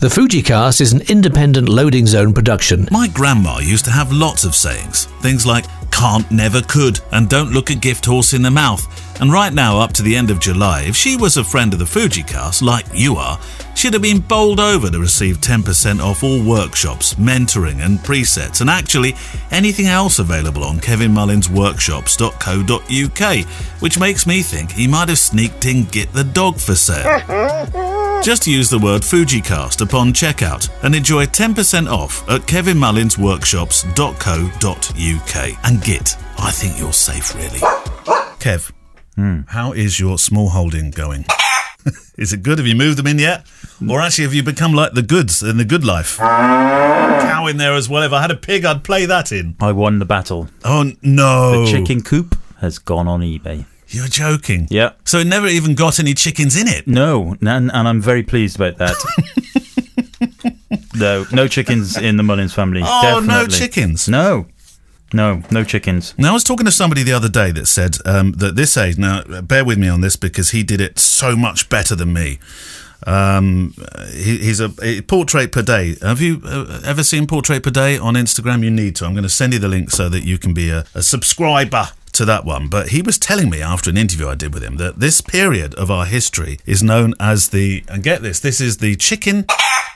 The Fujicast is an independent loading zone production. My grandma used to have lots of sayings. Things like can't, never, could, and don't look a gift horse in the mouth. And right now, up to the end of July, if she was a friend of the Fujicast, like you are, she'd have been bowled over to receive 10% off all workshops, mentoring, and presets, and actually anything else available on kevinmullinsworkshops.co.uk, which makes me think he might have sneaked in Get the Dog for sale. Just use the word Fujicast upon checkout and enjoy 10% off at kevinmullinsworkshops.co.uk. And Git, I think you're safe, really. Kev, hmm. how is your small holding going? is it good? Have you moved them in yet? Or actually, have you become like the goods in the good life? Cow in there as well. If I had a pig, I'd play that in. I won the battle. Oh, no. The chicken coop has gone on eBay. You're joking. Yeah. So it never even got any chickens in it. No, and, and I'm very pleased about that. no, no chickens in the Mullins family. Oh, no chickens. No, no, no chickens. Now, I was talking to somebody the other day that said um, that this age, now, bear with me on this because he did it so much better than me. Um, he, he's a, a portrait per day. Have you uh, ever seen portrait per day on Instagram? You need to. I'm going to send you the link so that you can be a, a subscriber to that one. But he was telling me after an interview I did with him that this period of our history is known as the, and get this, this is the chicken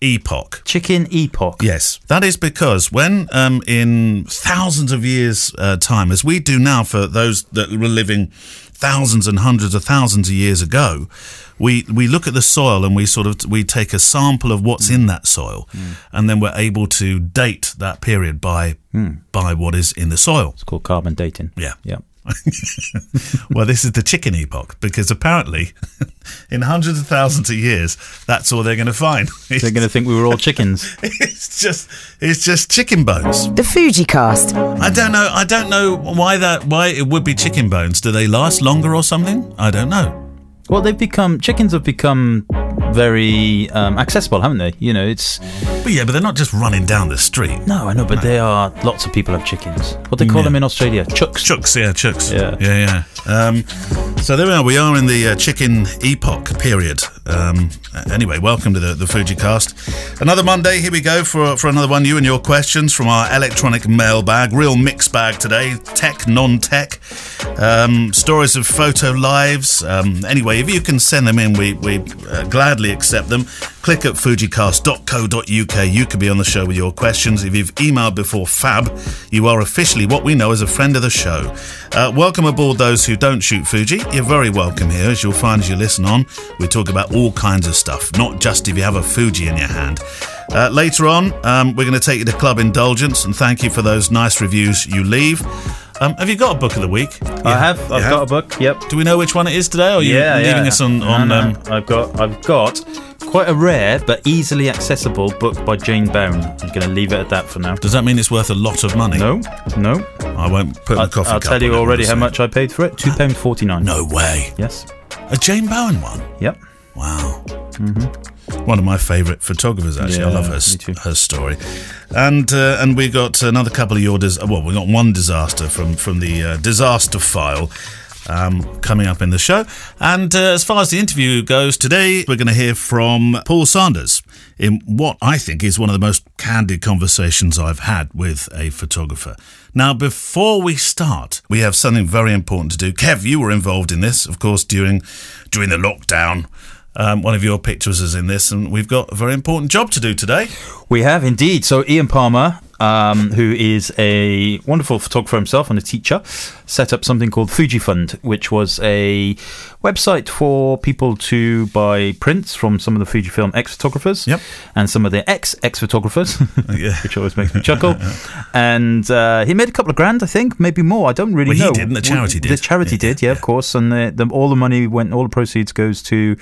epoch. Chicken epoch. Yes, that is because when um, in thousands of years' uh, time, as we do now for those that were living thousands and hundreds of thousands of years ago, we we look at the soil and we sort of we take a sample of what's in that soil, mm. and then we're able to date that period by mm. by what is in the soil. It's called carbon dating. Yeah. Yeah. well, this is the chicken epoch because apparently, in hundreds of thousands of years, that's all they're going to find. They're going to think we were all chickens. it's just it's just chicken bones. The Fuji cast. I don't know. I don't know why that. Why it would be chicken bones? Do they last longer or something? I don't know. Well, they've become chickens have become very um, accessible, haven't they? You know, it's But yeah, but they're not just running down the street. no, I know, but they are lots of people have chickens. What they call Yeah. them in Australia, chucks. Chooks, yeah, chooks. Yeah. yeah, yeah. Um, so there we are. We are in the uh, chicken epoch period. Um, anyway, welcome to the, the Fuji cast. Another Monday. Here we go for for another one. You and your questions from our electronic mailbag. Real mixed bag today. Tech, non-tech. Um, stories of photo lives. Um, anyway, if you can send them in, we we uh, gladly accept them. Click at fujicast.co.uk. You could be on the show with your questions. If you've emailed before Fab, you are officially what we know as a friend of the show. Uh, welcome aboard those who don't shoot Fuji. You're very welcome here, as you'll find as you listen on. We talk about all kinds of stuff, not just if you have a Fuji in your hand. Uh, later on, um, we're going to take you to Club Indulgence, and thank you for those nice reviews you leave. Um, have you got a book of the week? I have. I've got a book. Yep. Do we know which one it is today, or are you yeah, leaving yeah. us on, on no, um, I've got I've got quite a rare but easily accessible book by Jane Bown. I'm going to leave it at that for now. Does that mean it's worth a lot of money? No, no. I won't put I'll, coffee I'll tell you already how much I paid for it. Two pound forty nine. No way. Yes. A Jane Bown one. Yep. Wow. One of my favourite photographers, actually. I love her, her story. And uh, and we got another couple of your dis- well, we got one disaster from from the uh, disaster file. Um, coming up in the show. And uh, as far as the interview goes today, we're going to hear from Paul Sanders in what I think is one of the most candid conversations I've had with a photographer. Now, before we start, we have something very important to do. Kev, you were involved in this, of course, during during the lockdown. Um, one of your pictures is in this, and we've got a very important job to do today. We have indeed. So Ian Palmer, um, who is a wonderful photographer himself and a teacher, set up something called Fuji Fund, which was a website for people to buy prints from some of the Fujifilm X-Photographers Yep. and some of their ex-ex-photographers, which always makes me chuckle. And uh, he made a couple of grand, I think, maybe more. I don't really Well, he know. didn't, the charity The did. charity Yeah, did, yeah, of course. And the, the, all the money went, all the proceeds goes to,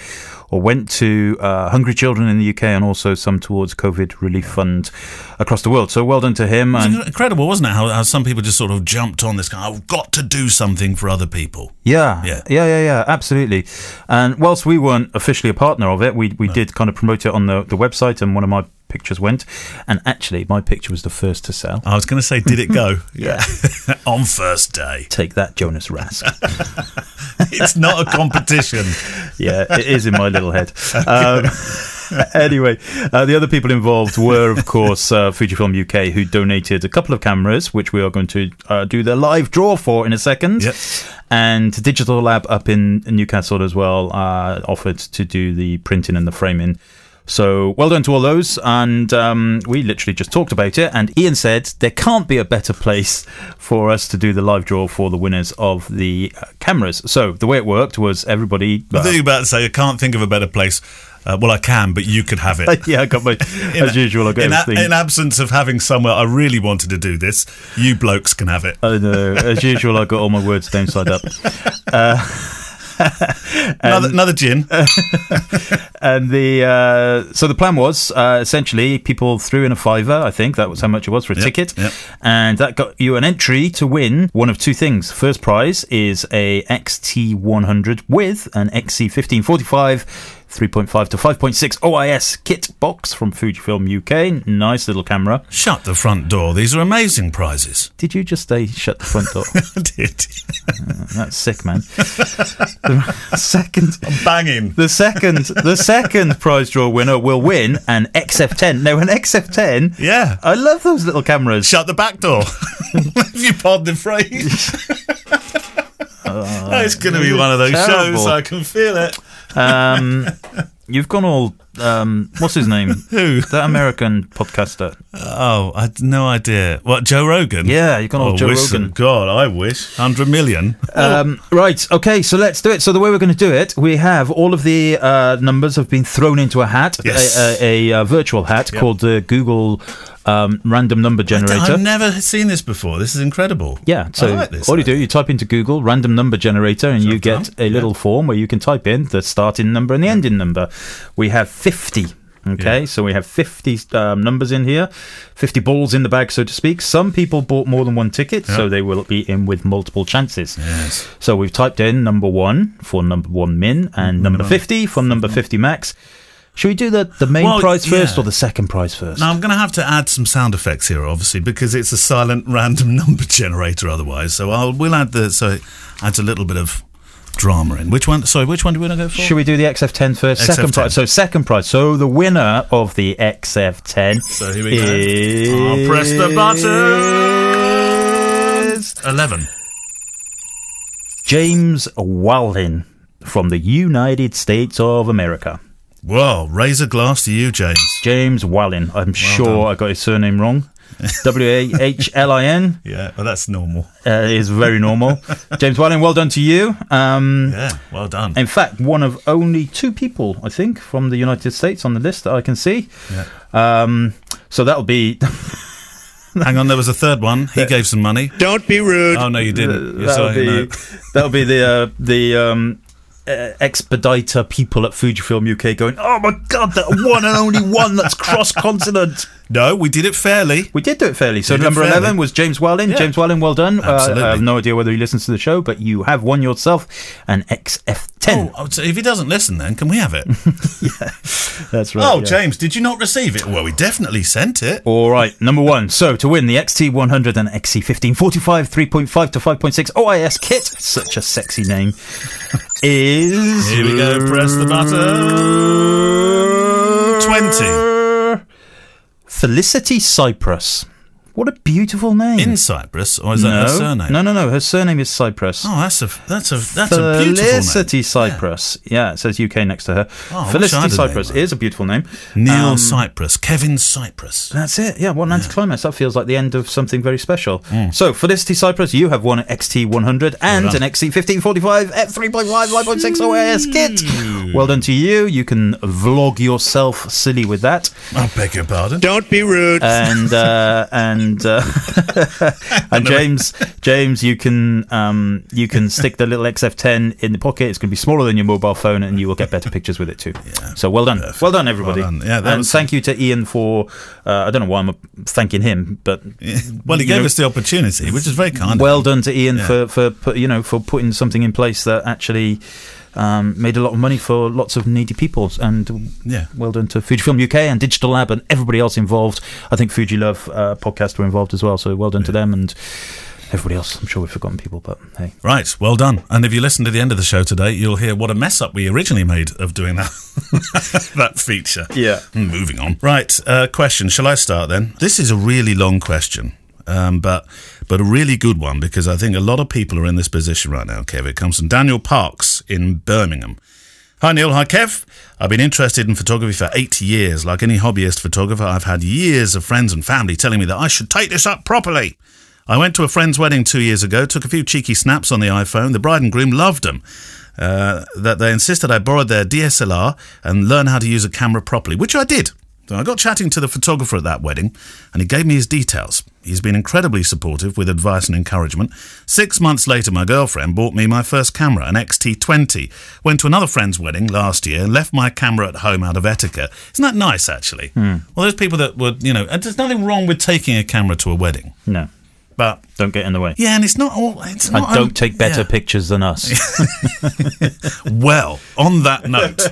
or went to uh, hungry children in the UK, and also some towards COVID relief fund across the world. So well done to him. Was incredible, wasn't it? How, how some people just sort of jumped on this guy. I've got to do something for other people. yeah, Yeah. yeah, yeah, yeah, absolutely. And whilst we weren't officially a partner of it, we we did kind of promote it on the the website, and one of my pictures went. And actually, my picture was the first to sell. I was going to say, did it go? Yeah. on first day. Take that, Jonas Rask. It's not a competition. yeah, it is in my little head. Um, anyway, uh, the other people involved were, of course, uh, Fujifilm UK, who donated a couple of cameras, which we are going to uh, do the live draw for in a second. Yep. And Digital Lab up in Newcastle as well uh, offered to do the printing and the framing. So well done to all those. And um, we literally just talked about it. And Ian said there can't be a better place for us to do the live draw for the winners of the uh, cameras. So the way it worked was everybody. I think you're about to say I can't think of a better place. Uh, well, I can, but you could have it. yeah, I got my as usual. I got in, a- in absence of having somewhere I really wanted to do this, you blokes can have it. I know. As usual, I got all my words downside up. another, another gin. And the uh, so the plan was uh, essentially people threw in a fiver. I think that was how much it was for a Yep, ticket, yep. and that got you an entry to win one of two things. First prize is a XT100 with an XC1545. 3.5 to 5.6 OIS kit box from Fujifilm UK. Nice little camera. Shut the front door. These are amazing prizes. Did you just say shut the front door? I did. Uh, that's sick, man. the second Banging. The second, the second prize draw winner will win an XF10. Now, an XF10. Yeah. I love those little cameras. Shut the back door. if you pardon the phrase. it's going to be one of those terrible. shows. I can feel it. Um, you've gone all. Um, what's his name? Who? That American podcaster. Oh, I had no idea. What, Joe Rogan? Yeah, you've gone all Oh, Joe wish Rogan. God, I wish. 100 million. Um, right. Okay. So let's do it. So the way we're going to do it, we have all of the uh, numbers have been thrown into a hat, Yes. a, a, a, uh virtual hat Yep. called the Google um, random number generator. I've never seen this before. This is incredible. Yeah, so like this all you do, you type into Google random number generator and you get a little form where you can type in the starting number and the ending number. We have 50. Okay, Yeah. so we have 50 um, numbers in here, 50 balls in the bag, so to speak. Some people bought more than one ticket, so they will be in with multiple chances. Yes. So we've typed in number one for number one min and number 50 for number 50 max. Should we do the, the main Well, prize first yeah. or the second prize first? Now I'm going to have to add some sound effects here, obviously, because it's a silent random number generator. Otherwise, so I'll we'll add the so it adds a little bit of drama in. Which one? Sorry, which one do we want to go for? Should we do the XF10 first? Second XF10. prize. So second prize. So the winner of the XF10 So here we go. is I'll press the button. Eleven. James Walden from the United States of America. Whoa! Razor glass to you, James. James Wahlin. I'm sure done. I got his surname wrong. W A H L I N Yeah, well, that's normal. uh, is very normal. James Wahlin, well done to you. Um, Yeah, well done. In fact, one of only two people, I think, from the United States on the list that I can see. Yeah. Um, so that'll be Hang on, there was a third one. He gave some money. Don't be rude. Oh no, you didn't. You're that'll sorry, be no. that'll be the uh, the um, uh, expediter people at Fujifilm UK going, oh my god, that one and only one that's cross continent. No, we did it fairly. We did do it fairly. So Did number fairly. eleven was James Wahlin. Yeah. James Wahlin, well done. Uh, I have no idea whether he listens to the show, but you have won yourself an XF10. Oh, I if he doesn't listen, then can we have it? That's right. oh, yeah. James, did you not receive it? Well, we definitely sent it. All right, number one. So to win the XT100 and XC15 45 3.5 to 5.6 OIS kit, such a sexy name, is Here we go. Press the button. Twenty Felicity Cyprus. What a beautiful name. in Cyprus, or is that her surname? no, no, no. Her surname is Cyprus. Oh, that's a that's a that's a beautiful name. Felicity Cyprus. Yeah. it says UK next to her. Oh, I wish I Felicity had a name Cyprus like that. is a beautiful name. Neil Um, Cyprus, Kevin Cyprus. That's it. Yeah, what an anticlimax. That feels like the end of something very special. Mm. So, Felicity Cyprus, you have won an XT100 and done. an XC1545 at 3.5 5.6 OIS kit. Well done to you. You can vlog yourself silly with that. I beg your pardon. Don't be rude. And uh, and uh, and James, James, you can um, you can stick the little XF10 in the pocket. It's going to be smaller than your mobile phone, and you will get better pictures with it too. So well done, Perfect. well done, everybody. Well done. Yeah, and was- thank you to Ian for. Uh, I don't know why I'm thanking him, but Well, he gave know, us the opportunity, which is very kind. well done to Ian Yeah. for for put, you know for putting something in place that actually um, made a lot of money for lots of needy people. And Yeah. well done to Fujifilm UK and Digital Lab and everybody else involved. I think Fuji Love uh, podcast were involved as well. So well done to them and. Everybody else, I'm sure we've forgotten people, but hey. Right, well done. And if you listen to the end of the show today, you'll hear what a mess up we originally made of doing that that feature. Yeah. Hmm, Moving on. Right, uh, question. Shall I start then? This is a really long question, um, but but a really good one because I think a lot of people are in this position right now. Kev, it comes from Daniel Parks in Birmingham. Hi Neil, hi Kev. I've been interested in photography for eight years. Like any hobbyist photographer, I've had years of friends and family telling me that I should take this up properly. I went to a friend's wedding two years ago, took a few cheeky snaps on the iPhone. The bride and groom loved them. Uh, that they insisted I borrowed their DSLR and learn how to use a camera properly, which I did. So I got chatting to the photographer at that wedding, and he gave me his details. He's been incredibly supportive with advice and encouragement. Six months later, my girlfriend bought me my first camera, an XT20. Went to another friend's wedding last year, and left my camera at home out of etiquette. Isn't that nice, actually? Hmm. Well, those people that would, you know, and there's nothing wrong with taking a camera to a wedding, No, but don't get in the way. yeah, and it's not all. It's not. And don't take better yeah. pictures than us. Well, on that note,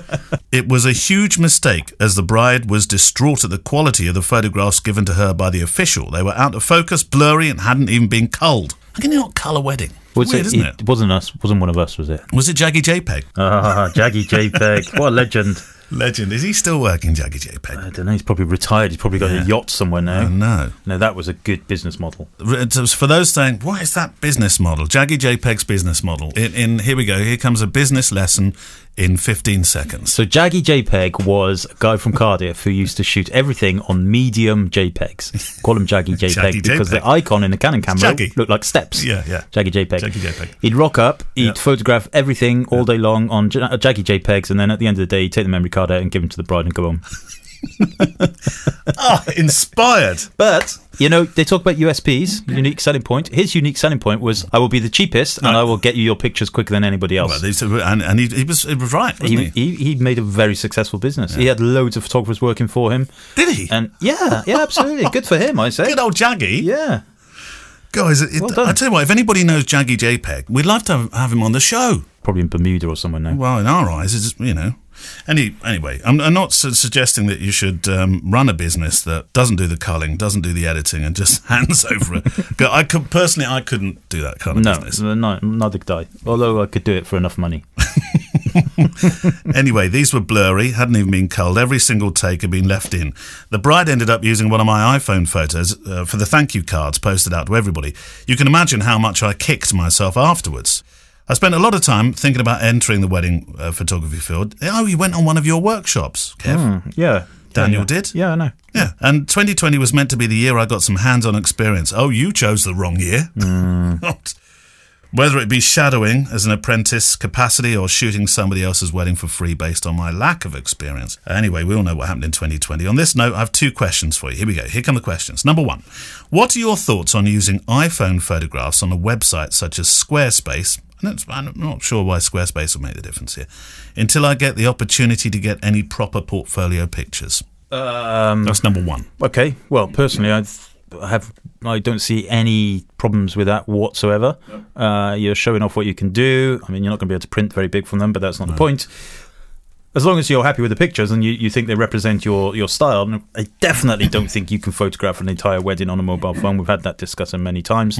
it was a huge mistake as the bride was distraught at the quality of the photographs given to her by the official. They were out of focus, blurry, and hadn't even been culled. How can you not cull a wedding? Was Weird, it, isn't it? it wasn't us. Wasn't one of us, was it? Was it Jaggy JPEG? Ah, Jaggy JPEG. what a legend. Legend. Is he still working, Jaggy JPEG? I don't know. He's probably retired. He's probably got Yeah. a yacht somewhere now. no. No, that was a good business model. It's uh, For those saying, what is that business model? Jaggy JPEG's business model. In, in Here we go. Here comes a business lesson in 15 seconds. So Jaggy JPEG was a guy from Cardiff who used to shoot everything on medium JPEGs. Call him Jaggy JPEG Jaggy because JPEG. the icon in the Canon camera Jaggy. looked like steps. Yeah, yeah. Jaggy JPEG. Jaggy JPEG. He'd rock up, he'd Yeah. photograph everything all day long on Jaggy JPEGs, and then at the end of the day, he'd take the memory card out and give them to the bride and go home. Ah, inspired. But you know, they talk about USPs, unique selling point. His unique selling point was, "I will be the cheapest, and I will get you your pictures quicker than anybody else." Well, and and he, he, was, he was right, he, he? he, made a very successful business. He had loads of photographers working for him, Did he? and yeah, yeah, absolutely, good for him. I say, Good old Jaggy. yeah. Guys, it, Well. I tell you what, if anybody knows Jaggy JPEG, we'd love to have, have him on the show. Probably in Bermuda or somewhere now. Well, in our eyes, it's, you know. Any, anyway, I'm, I'm not su- suggesting that you should um, run a business that doesn't do the culling, doesn't do the editing, and just hands over it. I could, personally, I couldn't do that kind of No, business. no, neither could I. Although I could do it for enough money. Anyway, these were blurry, hadn't even been culled. Every single take had been left in. The bride ended up using one of my iPhone photos uh, for the thank you cards posted out to everybody. You can imagine how much I kicked myself afterwards. I spent a lot of time thinking about entering the wedding uh, photography field. Oh, you went on one of your workshops, Kev. Yeah, Daniel yeah. did? Yeah, I know. Yeah, and 2020 was meant to be the year I got some hands-on experience. Oh, you chose the wrong year. Whether it be shadowing as an apprentice capacity or shooting somebody else's wedding for free based on my lack of experience. Anyway, we all know what happened in 2020. On this note, I have two questions for you. Here we go. Here come the questions. Number one, what are your thoughts on using iPhone photographs on a website such as Squarespace? And I'm not sure why Squarespace will make the difference here. Until I get the opportunity to get any proper portfolio pictures. Um, That's number one. okay. Well, personally, I th- I have I don't see any problems with that whatsoever. Uh, you're showing off what you can do. I mean, you're not going to be able to print very big from them, but that's not the point. As long as you're happy with the pictures and you, you think they represent your, your style, I definitely don't think you can photograph an entire wedding on a mobile phone. We've had that discussion many times.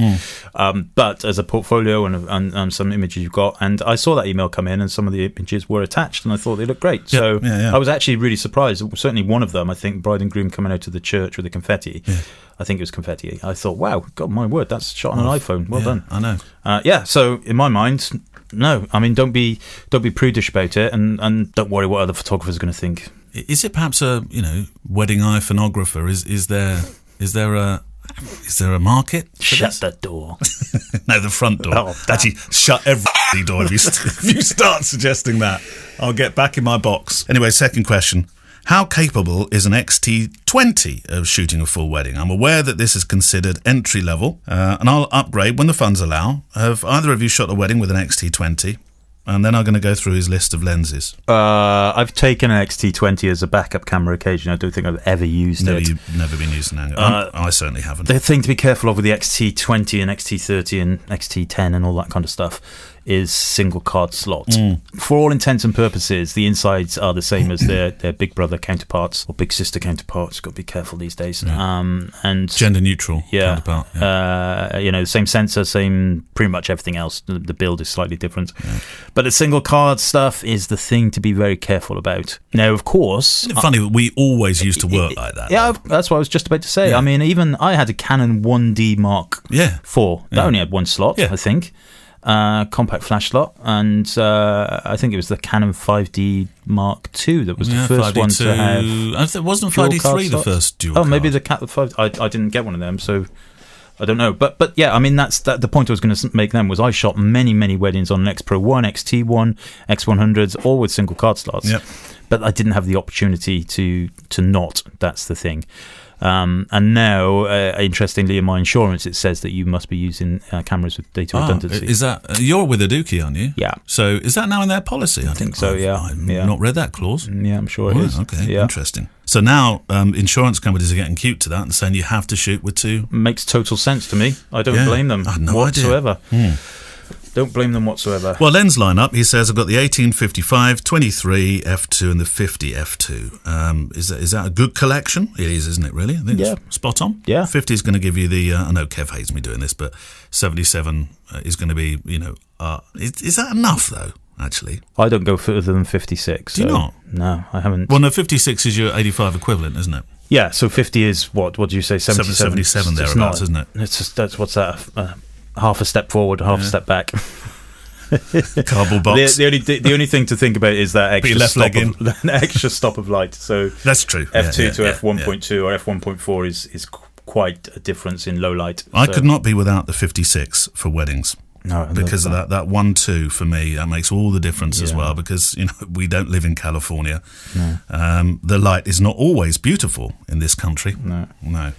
Um, but as a portfolio and, and, and some images you've got, and I saw that email come in, and some of the images were attached, and I thought they looked great. so yeah, yeah. I was actually really surprised. Certainly one of them, I think, bride and groom coming out of the church with the confetti. I think it was confetti. I thought, wow, God, my word, that's shot on an iPhone. Well Yeah, done. I know. Uh, yeah. So in my mind, no. I mean, don't be don't be prudish about it, and, and don't worry what other photographers are going to think. Is it perhaps a you know wedding iPhoneographer? Is is there is there a is there a market? Shut this? that door. No, the front door. Oh. Actually, shut every door if you, st- if you start suggesting that. I'll get back in my box. Anyway, second question. How capable is an XT20 of shooting a full wedding? I'm aware that this is considered entry level, uh, and I'll upgrade when the funds allow. Have either of you shot a wedding with an XT20? And then I'm going to go through his list of lenses. Uh, I've taken an XT20 as a backup camera occasion. I don't think I've ever used Never, it. you've never been using an angle. Uh, I certainly haven't. The thing to be careful of with the XT20 and XT30 and XT10 and all that kind of stuff is single card slot. Mm. For all intents and purposes, the insides are the same as their, their big brother counterparts or big sister counterparts. Got to be careful these days. Um, and Gender neutral yeah, counterpart. yeah. Uh, you know, same sensor, same pretty much everything else. The, the build is slightly different, but the single card stuff is the thing to be very careful about. Now, of course, Funny, we always used to work like that. yeah, I've- that's what I was just about to say. Yeah. I mean, even I had a Canon 1D Mark Yeah. IV. That Yeah. only had one slot, Yeah. I think. Uh, compact flash slot, and uh, I think it was the Canon 5D Mark II that was Yeah, the first one to 5D2. have. I think- wasn't 5D3 the first dual Oh, maybe card? the Cat five. I, I didn't get one of them, so I don't know. But but yeah, I mean that's that, the point I was going to make. Then was I shot many many weddings on an X Pro One, XT One, X One Hundreds, all with single card slots. Yep. But I didn't have the opportunity to to not. That's the thing. Um, and now, uh, interestingly, in my insurance, it says that you must be using uh, cameras with data Ah, redundancy. is that uh, you're with Aaduki, aren't you? Yeah. So is that now in their policy? I, think so, I've- yeah. I've Yeah. not read that clause. yeah, I'm sure it is. okay, Yeah. interesting. So now um, insurance companies are getting cute to that and saying you have to shoot with two. Makes total sense to me. I don't Yeah, blame them I no idea. Hmm. Don't blame them whatsoever. Well, lens lineup. He says I've got the 1855, 23 f2, and the 50 f2. Um, is that is that a good collection? It is, isn't it? Really? I think Yeah. it's spot on. Yeah. 50 is going to give you the. Uh, I know Kev hates me doing this, but 77 uh, is going to be. You know, uh, is, is that enough though? Actually, I don't go further than 56. Do you so- not? No, I haven't. well, no, 56 is your 85 equivalent, isn't it? yeah, so 50 is what? What do you say? 77? 77 It's thereabouts, not- isn't it? It's just, that's what's that? Uh, half a step forward, half a step back. Cardboard The, box. the only the, the only thing to think about is that extra left stop of, an extra stop of light. So That's true. F2 yeah, to yeah, F1.2 or F1.4 is is quite a difference in low light. I So- could not be without the 56 for weddings. No, I because of that that one two for me that makes all the difference as well because you know we don't live in California um, the light is not always beautiful in this country No. no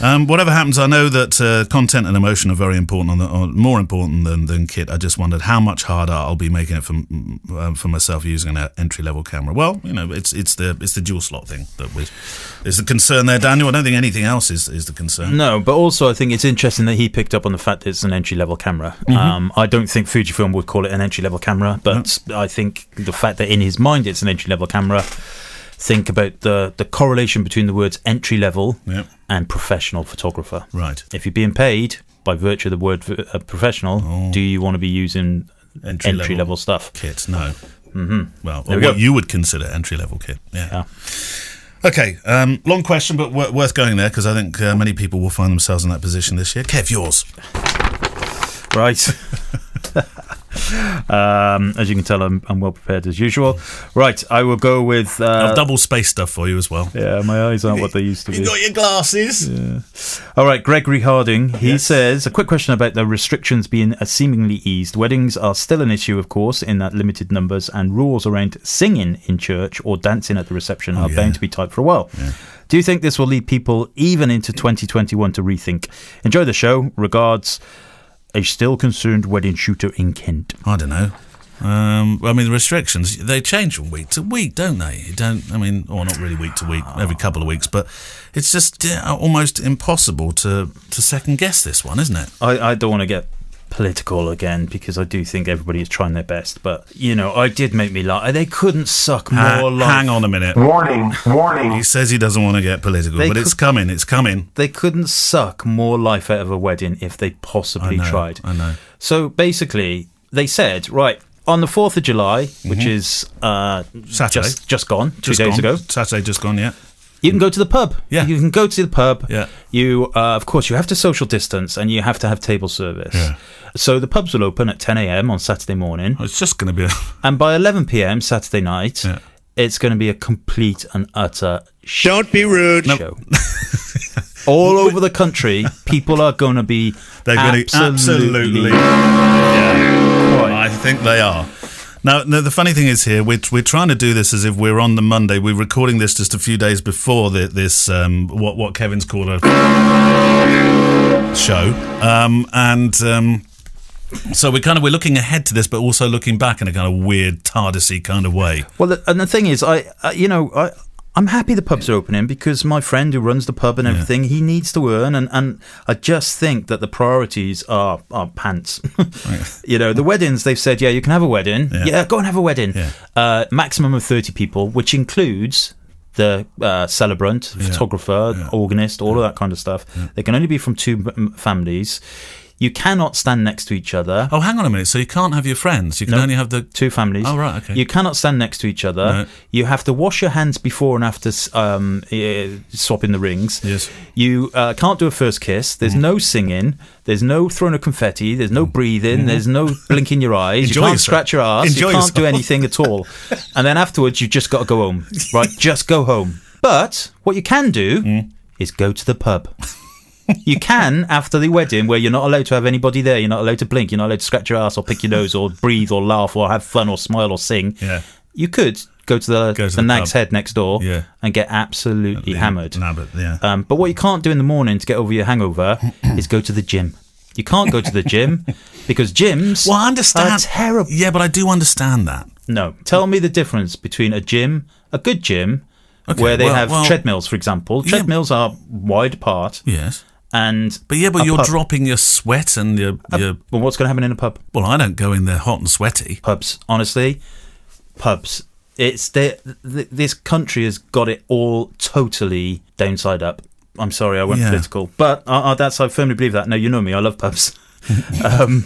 um, whatever happens I know that uh, content and emotion are very important on the, or more important than, than kit I just wondered how much harder I'll be making it for, um, for myself using an entry level camera well you know it's it's the it's the dual slot thing that was is the concern there Daniel I don't think anything else is, is the concern No, but also I think it's interesting that he picked up on the fact that it's an entry level camera. Mm-hmm. Um, I don't think Fujifilm would call it an entry level camera, but I think the fact that in his mind it's an entry level camera. Think about the the correlation between the words entry level Yep. and professional photographer. right If you're being paid by virtue of the word uh, professional, do you want to be using Oh. Entry entry, level. level stuff? kit. No. Mm-hmm. Well, or we what go. you would consider entry level kit. Yeah. Yeah. Okay. Um, long question, but w- worth going there because I think uh, many people will find themselves in that position this year. Kev, yours. Right. um, as you can tell, I'm, I'm well prepared as usual. Right, I will go with. Uh, I've double space stuff for you as well. yeah, my eyes aren't what they used to be. You got your glasses. All right, Gregory Harding. He Yes. says a quick question about the restrictions being uh, seemingly eased. Weddings are still an issue, of course, in that limited numbers and rules around singing in church or dancing at the reception are Oh, yeah. bound to be tight for a while. Do you think this will lead people even into 2021 to rethink? Enjoy the show. Regards, a still concerned wedding shooter in Kent. I don't know. Um, I mean, the restrictions they change from week to week, don't they? You don't. I mean, or not really week to week, every couple of weeks, but it's just almost impossible to to second guess this one, isn't it? I, I don't want to get political again because I do think everybody is trying their best. But you know, I did make me laugh. They couldn't suck more Ha- life. hang on a minute. Warning, warning. He says he doesn't want to get political, They but it's coming. It's coming. They couldn't suck more life out of a wedding if they possibly I know, tried. I know. So basically, they said right on the fourth of July, which is uh, Mm-hmm. Saturday. just just gone two Just days gone. ago. Saturday just gone. Yeah. You can go to the pub. Yeah. you can go to the pub. Yeah. You, uh, of course, you have to social distance and you have to have table service. Yeah. So the pubs will open at 10 a.m. on Saturday morning, It's just going to be. A, and by 11 p.m. Saturday night, Yeah. it's going to be a complete and utter Don't be rude. show. All over the country, people are going to be they're going to absolutely. I think they are. Now, no, the funny thing is here, we're, we're trying to do this as if we're on the Monday. We're recording this just a few days before the, this, um, what, what Kevin's called a show. Um, and um, so we're kind of, we're looking ahead to this, but also looking back in a kind of weird, TARDISy kind of way. Well, and the thing is, I, uh, you know, I, I'm happy the pubs are opening because my friend who runs the pub and everything, he needs to earn, and, and I just think that the priorities are are pants. you know, the weddings they've said, yeah, you can have a wedding, Yeah. yeah, go and have a wedding, Yeah. uh, maximum of thirty people, which includes the uh, celebrant, photographer, Yeah. organist, all of that kind of stuff. They can only be from two families. You cannot stand next to each other. Oh, hang on a minute. So you can't have your friends. You can No. only have the. Two families. Oh, right, okay. You cannot stand next to each other. No. You have to wash your hands before and after um, uh, swapping the rings. Yes. You uh, can't do a first kiss. There's no singing. There's no throwing of confetti. There's no breathing. There's no blinking your eyes. Enjoy you can't yourself. scratch your ass. Enjoy you can't do yourself. anything at all. and then afterwards, you've just got to go home. Right? just go home. But what you can do is go to the pub. You can after the wedding, where you're not allowed to have anybody there. You're not allowed to blink. You're not allowed to scratch your ass or pick your nose or breathe or laugh or have fun or smile or sing. Yeah. You could go to the, Go to the, the Nag's. Head next door Yeah. and get absolutely hammered. Nah, but yeah. Um, but what you can't do in the morning to get over your hangover is go to the gym. You can't go to the gym because gyms well, I understand. are terrible. Yeah, but I do understand that. No, tell me the difference between a gym, a good gym, Okay, where they well- have well- treadmills, for example. Yeah. Treadmills are wide apart, Yes. And But yeah, but you're pub- dropping your sweat and your, your. Well, what's going to happen in a pub? Well, I don't go in there hot and sweaty. pubs. Honestly, pubs. It's the, th this country has got it all totally downside up. I'm sorry, I went Yeah. political, but I, I, that's I firmly believe that. No, you know me, I love pubs. um,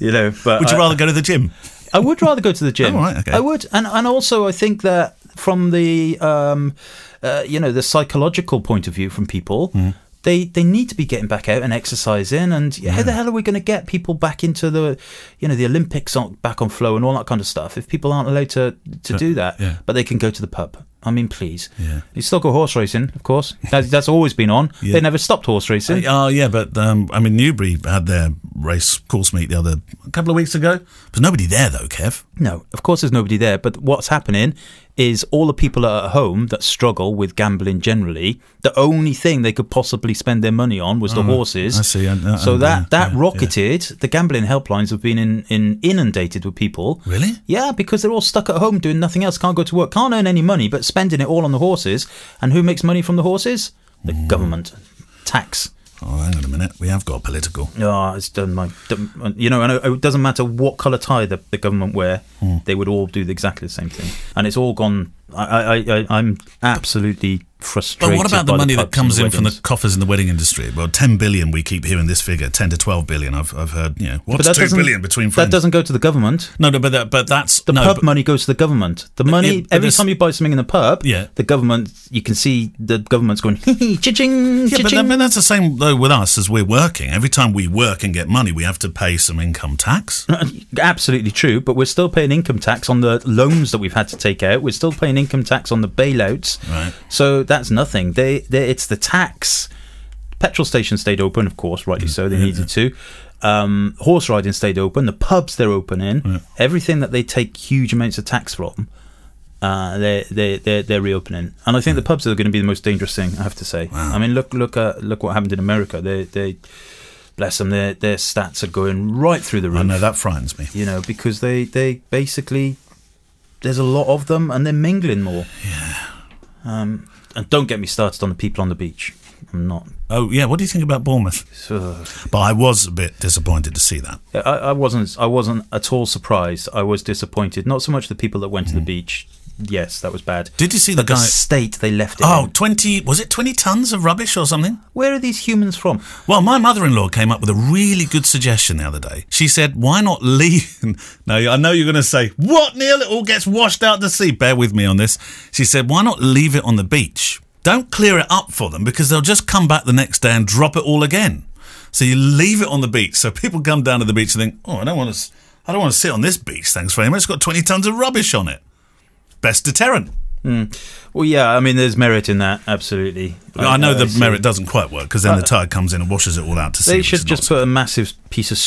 you know, but Would you I, rather go to the gym? I would rather go to the gym. Oh, right, okay. I would, and and also I think that from the um, uh, you know the psychological point of view from people. Hmm. They, they need to be getting back out and exercising, and how the hell are we going to get people back into the, you know, the Olympics on, back on flow and all that kind of stuff if people aren't allowed to to do that? yeah. But they can go to the pub. I mean, please. Yeah. You still go horse racing, of course. That's, that's always been on. Yeah. They never stopped horse racing. Oh yeah, but um, I mean Newbury had their race course meet the other a couple of weeks ago. There's nobody there though, Kev. No, of course there's nobody there. But what's happening is all the people at home that struggle with gambling generally, the only thing they could possibly spend their money on was the horses. Oh, I see, I- I- so I- that that yeah, rocketed. The gambling helplines have been in, in inundated with people. Really? Yeah, because they're all stuck at home doing nothing else. Can't go to work. Can't earn any money, but spending it all on the horses. And who makes money from the horses? The Mm. government. Tax. Oh, hang on a minute. We have got political. Oh, it's done my. done- You know, and it doesn't matter what colour tie the, the government wear, Hmm. they would all do exactly the same thing, and it's all gone. I, I, I I'm absolutely But what about the money that comes in from the coffers in the wedding industry? Well, 10 billion, we keep hearing this figure, 10 to 12 billion. I've, I've heard, you know, what's 2 doesn't- between That doesn't go to the government. no, no, but, that, but that's. The no, pub but- money goes to the government. The money yeah, every time you buy something in the pub, Yeah. the government you can see the government's going cha-ching, Yeah, but, that, but that's the same though with us as we're working. Every time we work and get money, we have to pay some income tax. Absolutely true, but we're still paying income tax on the loans that we've had to take out. We're still paying income tax on the bailouts. Right. So that's nothing. They, they it's the tax. Petrol stations stayed open, of course, rightly so. They needed to. Um, horse riding stayed open. The pubs they're open in. Everything that they take huge amounts of tax from, uh, they they they're, they're reopening. And I think the pubs are going to be the most dangerous thing. I have to say. I mean, look look at look what happened in America. They they bless them. Their their stats are going right through the roof I know that frightens me. you know, because they they basically there's a lot of them and they're mingling more. Yeah. Um, and don't get me started on the people on the beach. I'm not. Oh, yeah. What do you think about Bournemouth? But I was a bit disappointed to see that. I, I wasn't. I wasn't at all surprised. I was disappointed. Not so much the people that went to the mm. beach. Yes, that was bad. Did you see the But the guy? state they left it. Oh, in. 20, was it 20 tons of rubbish or something? where are these humans from? Well, my mother-in-law came up with a really good suggestion the other day. She said, "Why not leave?" no, I know you're going to say, "What, Neil? It all gets washed out to sea." Bear with me on this. She said, "Why not leave it on the beach? Don't clear it up for them because they'll just come back the next day and drop it all again. So you leave it on the beach, so people come down to the beach and think, "Oh, I don't want to, I don't want to sit on this beach. Thanks very much. It's got 20 tons of rubbish on it. Best deterrent." Well, yeah. I mean, there's merit in that. Absolutely. I, know the see. merit doesn't quite work because then the tide comes in and washes it all out to sea. They should just put a massive piece of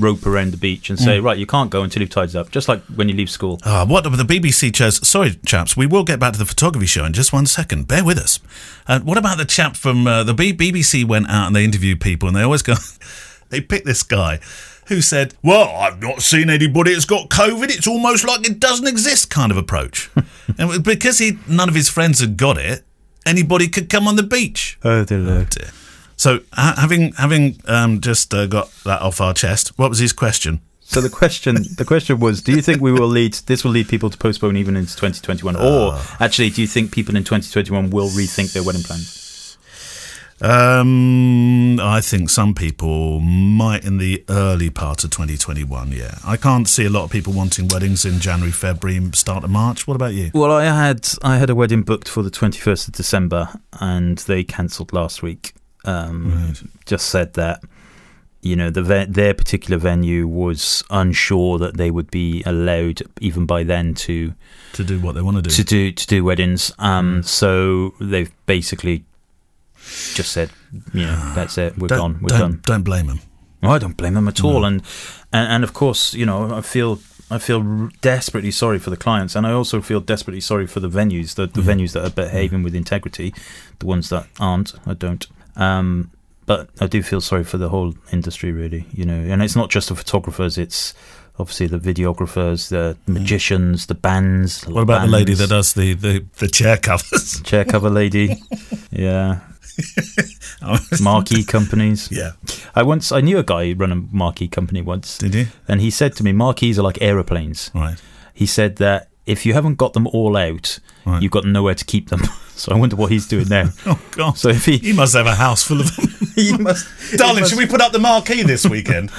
rope around the beach and Mm. say, right, you can't go until you've tidied up, just like when you leave school. Ah, what the BBC chose? Sorry, chaps, we will get back to the photography show in just one second. Bear with us. Uh, what about the chap from uh, the B- BBC? Went out and they interviewed people, and they always go. they pick this guy who said, Well, I've not seen anybody that's got COVID. It's almost like it doesn't exist kind of approach. and because he none of his friends had got it, anybody could come on the beach. Oh, dear Lord. dear. So, ha- having having um, just uh, got that off our chest, what was his question? So the question, the question was, do you think we will lead? This will lead people to postpone even into 2021, or actually, do you think people in 2021 will rethink their wedding plans? Um, I think some people might in the early part of 2021. Yeah, I can't see a lot of people wanting weddings in January, February, start of March. What about you? Well, I had I had a wedding booked for the 21st of December, and they cancelled last week. Um, Just said that you know the ve- their particular venue was unsure that they would be allowed even by then to To do what they want to do. to do to do weddings. Um, so they've basically just said, you know, that's it. We're don't, gone. We're don't, done. Don't blame them. No, I don't blame them at all, and, and and of course, you know, I feel I feel r- desperately sorry for the clients, and I also feel desperately sorry for the venues, the, the venues that are behaving with integrity, the ones that aren't. I don't. Um, but I do feel sorry for the whole industry, really. You know, and it's not just the photographers; it's obviously the videographers, the magicians, the bands. What about the lady that does the, the, the chair covers? chair cover lady? yeah, marquee companies. yeah. I once I knew a guy who run a marquee company once. Did you? And he said to me, marquees are like aeroplanes. Right. He said that if you haven't got them all out, Right. you've got nowhere to keep them. so I wonder what he's doing now. Oh, God. So if he, he must have a house full of them. he must, Darling, he must, should we put up the marquee this weekend?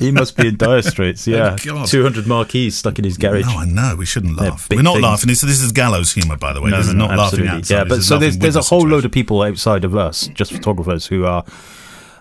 he must be in dire straits. Oh, yeah, two hundred marquees stuck in his garage. no, I know. We shouldn't laugh. We're not things. laughing. This, this is gallows humour, by the way. No, this is not laughing absolutely. at Yeah, but so there's there's a whole load of people outside of us, just photographers, who are,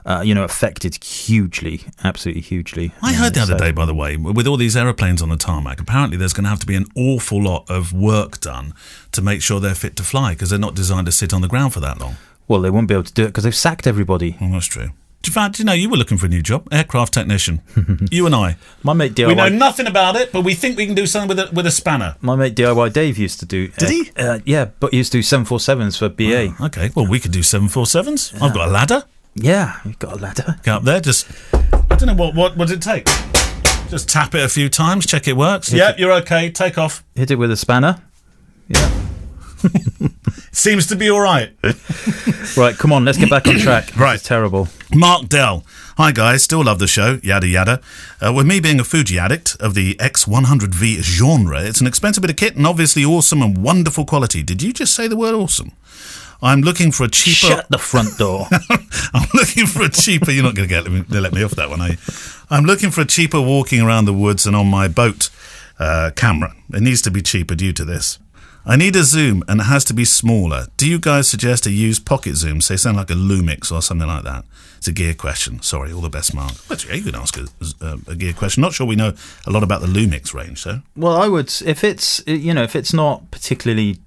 uh, you know, affected hugely, absolutely hugely. I heard the other so- day, by the way, with all these aeroplanes on the tarmac, apparently there's going to have to be an awful lot of work done to make sure they're fit to fly because they're not designed to sit on the ground for that long. Well, they won't be able to do it because they've sacked everybody. Well, that's true. In fact, you know, you were looking for a new job, aircraft technician. you and I. My mate DIY. We know nothing about it, but we think we can do something with a, with a spanner. My mate DIY Dave used to do. Did uh, he? Uh, yeah, but he used to do seven four sevens for BA. Okay, well, we could do 747s. I've got a ladder. Yeah, you've got a ladder. Get up there, just. I don't know what, what, what did it take? Just tap it a few times, check it works. Yeah, you're okay. Take off. Hit it with a spanner. Yeah. Seems to be all right. Right, come on, let's get back on track. Right. terrible. Mark Dell. Hi guys, still love the show, yada yada. Uh, with me being a Fuji addict of the X100V genre, it's an expensive bit of kit and obviously awesome and wonderful quality. Did you just say the word awesome? I'm looking for a cheaper. Shut the front door. I'm looking for a cheaper. You're not going to get me, let me off that one, are you? I'm looking for a cheaper walking around the woods and on my boat uh, camera. It needs to be cheaper due to this. I need a zoom and it has to be smaller. Do you guys suggest a used pocket zoom, say something like a Lumix or something like that? It's a gear question. Sorry, all the best, Mark. But yeah, you can ask a, a, a gear question. Not sure we know a lot about the Lumix range, though. well, I would if it's you know if it's not particularly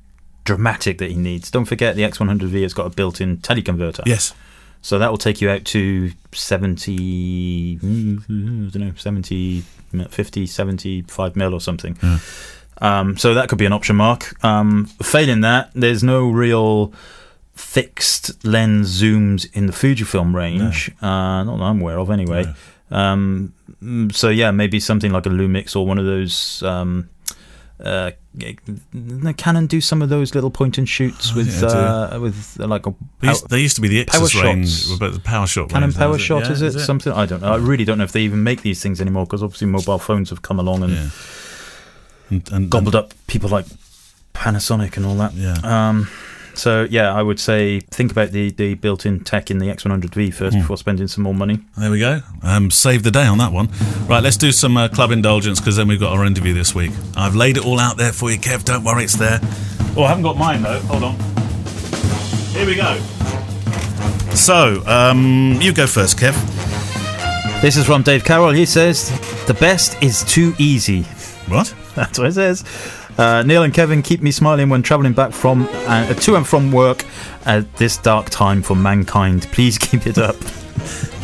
dramatic that he needs. Don't forget the X100V has got a built-in teleconverter. yes. So that will take you out to 70, mm, I don't know, 70, 50, 75 mil or something. Um, so that could be an option mark. Um, failing that, there's no real fixed lens zooms in the Fujifilm range. Uh, not that I'm aware of, anyway. Um, mm, so yeah, maybe something like a Lumix or one of those. Um, uh, the Canon do some of those little point and shoots with yeah, uh, with uh, like a They used, they used to be the Power range, shots. but the power shot Canon range, Power is it? Shot, Yeah, is it? Something I don't know. I really don't know if they even make these things anymore because obviously mobile phones have come along and Yeah. And, and, gobbled up people like Panasonic and all that. Yeah. Um, so yeah, I would say think about the, the built-in tech in the X100V first Hmm. before spending some more money. There we go. Um, save the day on that one. Right, let's do some uh, club indulgence because then we've got our interview this week. I've laid it all out there for you, Kev. Don't worry, it's there. Oh, I haven't got mine though. Hold on. Here we go. So, um, you go first, Kev. This is from Dave Carroll. He says the best is too easy. What? That's what it says. Uh, Neil and Kevin keep me smiling when travelling back from uh, to and from work at this dark time for mankind. Please keep it up.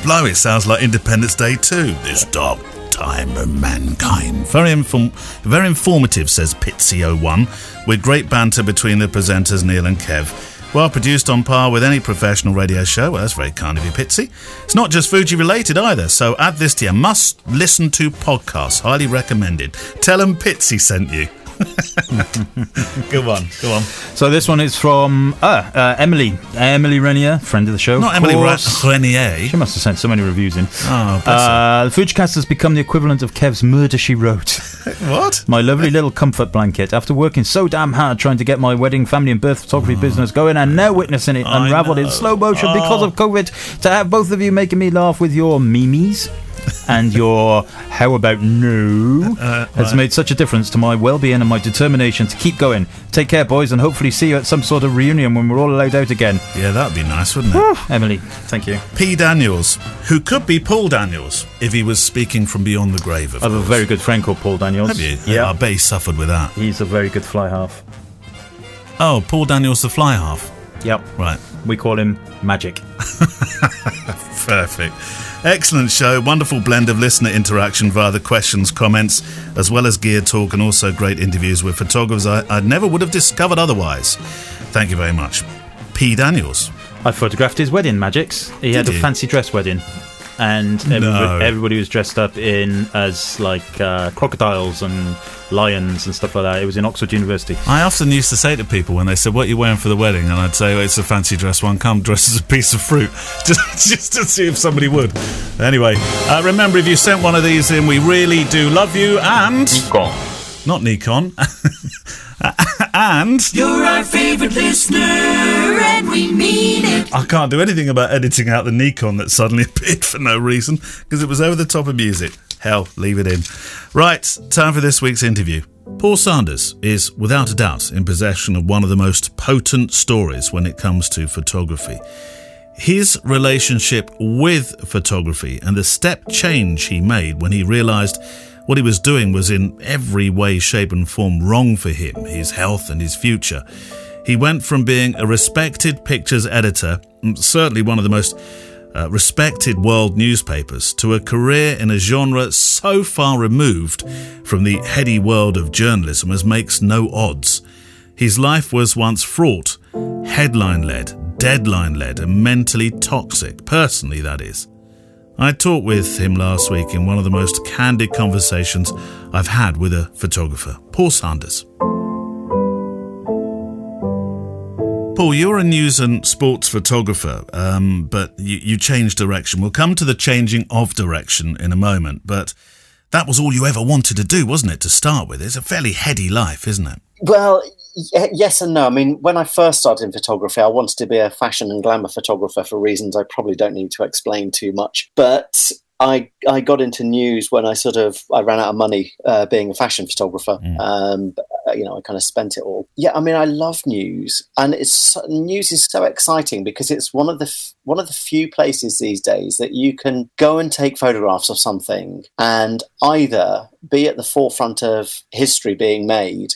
Blow, it sounds like Independence Day too. This dark time of mankind. Very, inform- very informative, says Pitsy01, with great banter between the presenters Neil and Kev. Well produced on par with any professional radio show. Well, that's very kind of you, Pitsy. It's not just Fuji related either, so add this to your must listen to podcast. Highly recommended. Tell them Pitsy sent you. go on, go on. So this one is from uh, uh, Emily. Emily Renier, friend of the show. Not of Emily course. Renier. She must have sent so many reviews in. Oh, bless Uh, the Fujicast has become the equivalent of Kev's Murder She Wrote. What? My lovely little comfort blanket. After working so damn hard trying to get my wedding, family, and birth photography business going, and now witnessing it Oh. Unraveled in slow motion because Oh. of COVID, to have both of you making me laugh with your memes and your how about no Uh, has made such a difference to my well-being and my determination to keep going. Take care, boys, and hopefully see you at some sort of reunion when we're all allowed out again. Yeah, that'd be nice, wouldn't it? Emily, thank you. P. Daniels, who could be Paul Daniels if he was speaking from beyond the grave. Of I have a very good friend called Paul Daniels. Have you? Yeah. I bet he suffered with that. He's a very good fly half. Oh, Paul Daniels, the fly half. Yep. Right. We call him Magic. Perfect. Excellent show. Wonderful blend of listener interaction via the questions, comments, as well as gear talk, and also great interviews with photographers I, I never would have discovered otherwise. Thank you very much. P. Daniels. I photographed his wedding, Magics. He had Did a you? fancy dress wedding. And everybody, No. everybody was dressed up in as like uh, crocodiles and lions and stuff like that. It was in Oxford University. I often used to say to people when they said, What are you wearing for the wedding? And I'd say, oh, It's a fancy dress one. Come dressed as a piece of fruit. Just, just to see if somebody would. Anyway, uh, remember, if you sent one of these in, we really do love you. And. Nikon, not Nikon. and. You're our favorite listener, and we mean it. I can't do anything about editing out the Nikon that suddenly appeared for no reason because it was over the top of music. Hell, leave it in. Right, time for this week's interview. Paul Sanders is, without a doubt, in possession of one of the most potent stories when it comes to photography. His relationship with photography and the step change he made when he realized what he was doing was in every way, shape, and form wrong for him, his health, and his future. He went from being a respected pictures editor, mm, certainly one of the most uh, respected world newspapers, to a career in a genre so far removed from the heady world of journalism as makes no odds. His life was once fraught, headline led, deadline led, and mentally toxic, personally, that is. I talked with him last week in one of the most candid conversations I've had with a photographer, Paul Sanders. Paul, you're a news and sports photographer, um, but you, you changed direction. We'll come to the changing of direction in a moment, but that was all you ever wanted to do, wasn't it, to start with? It's a fairly heady life, isn't it? Well, yes and no. I mean, when I first started in photography, I wanted to be a fashion and glamour photographer for reasons I probably don't need to explain too much. But I I got into news when I sort of I ran out of money uh, being a fashion photographer. Um, but, uh, you know, I kind of spent it all. Yeah, I mean, I love news, and it's news is so exciting because it's one of the f- one of the few places these days that you can go and take photographs of something and either be at the forefront of history being made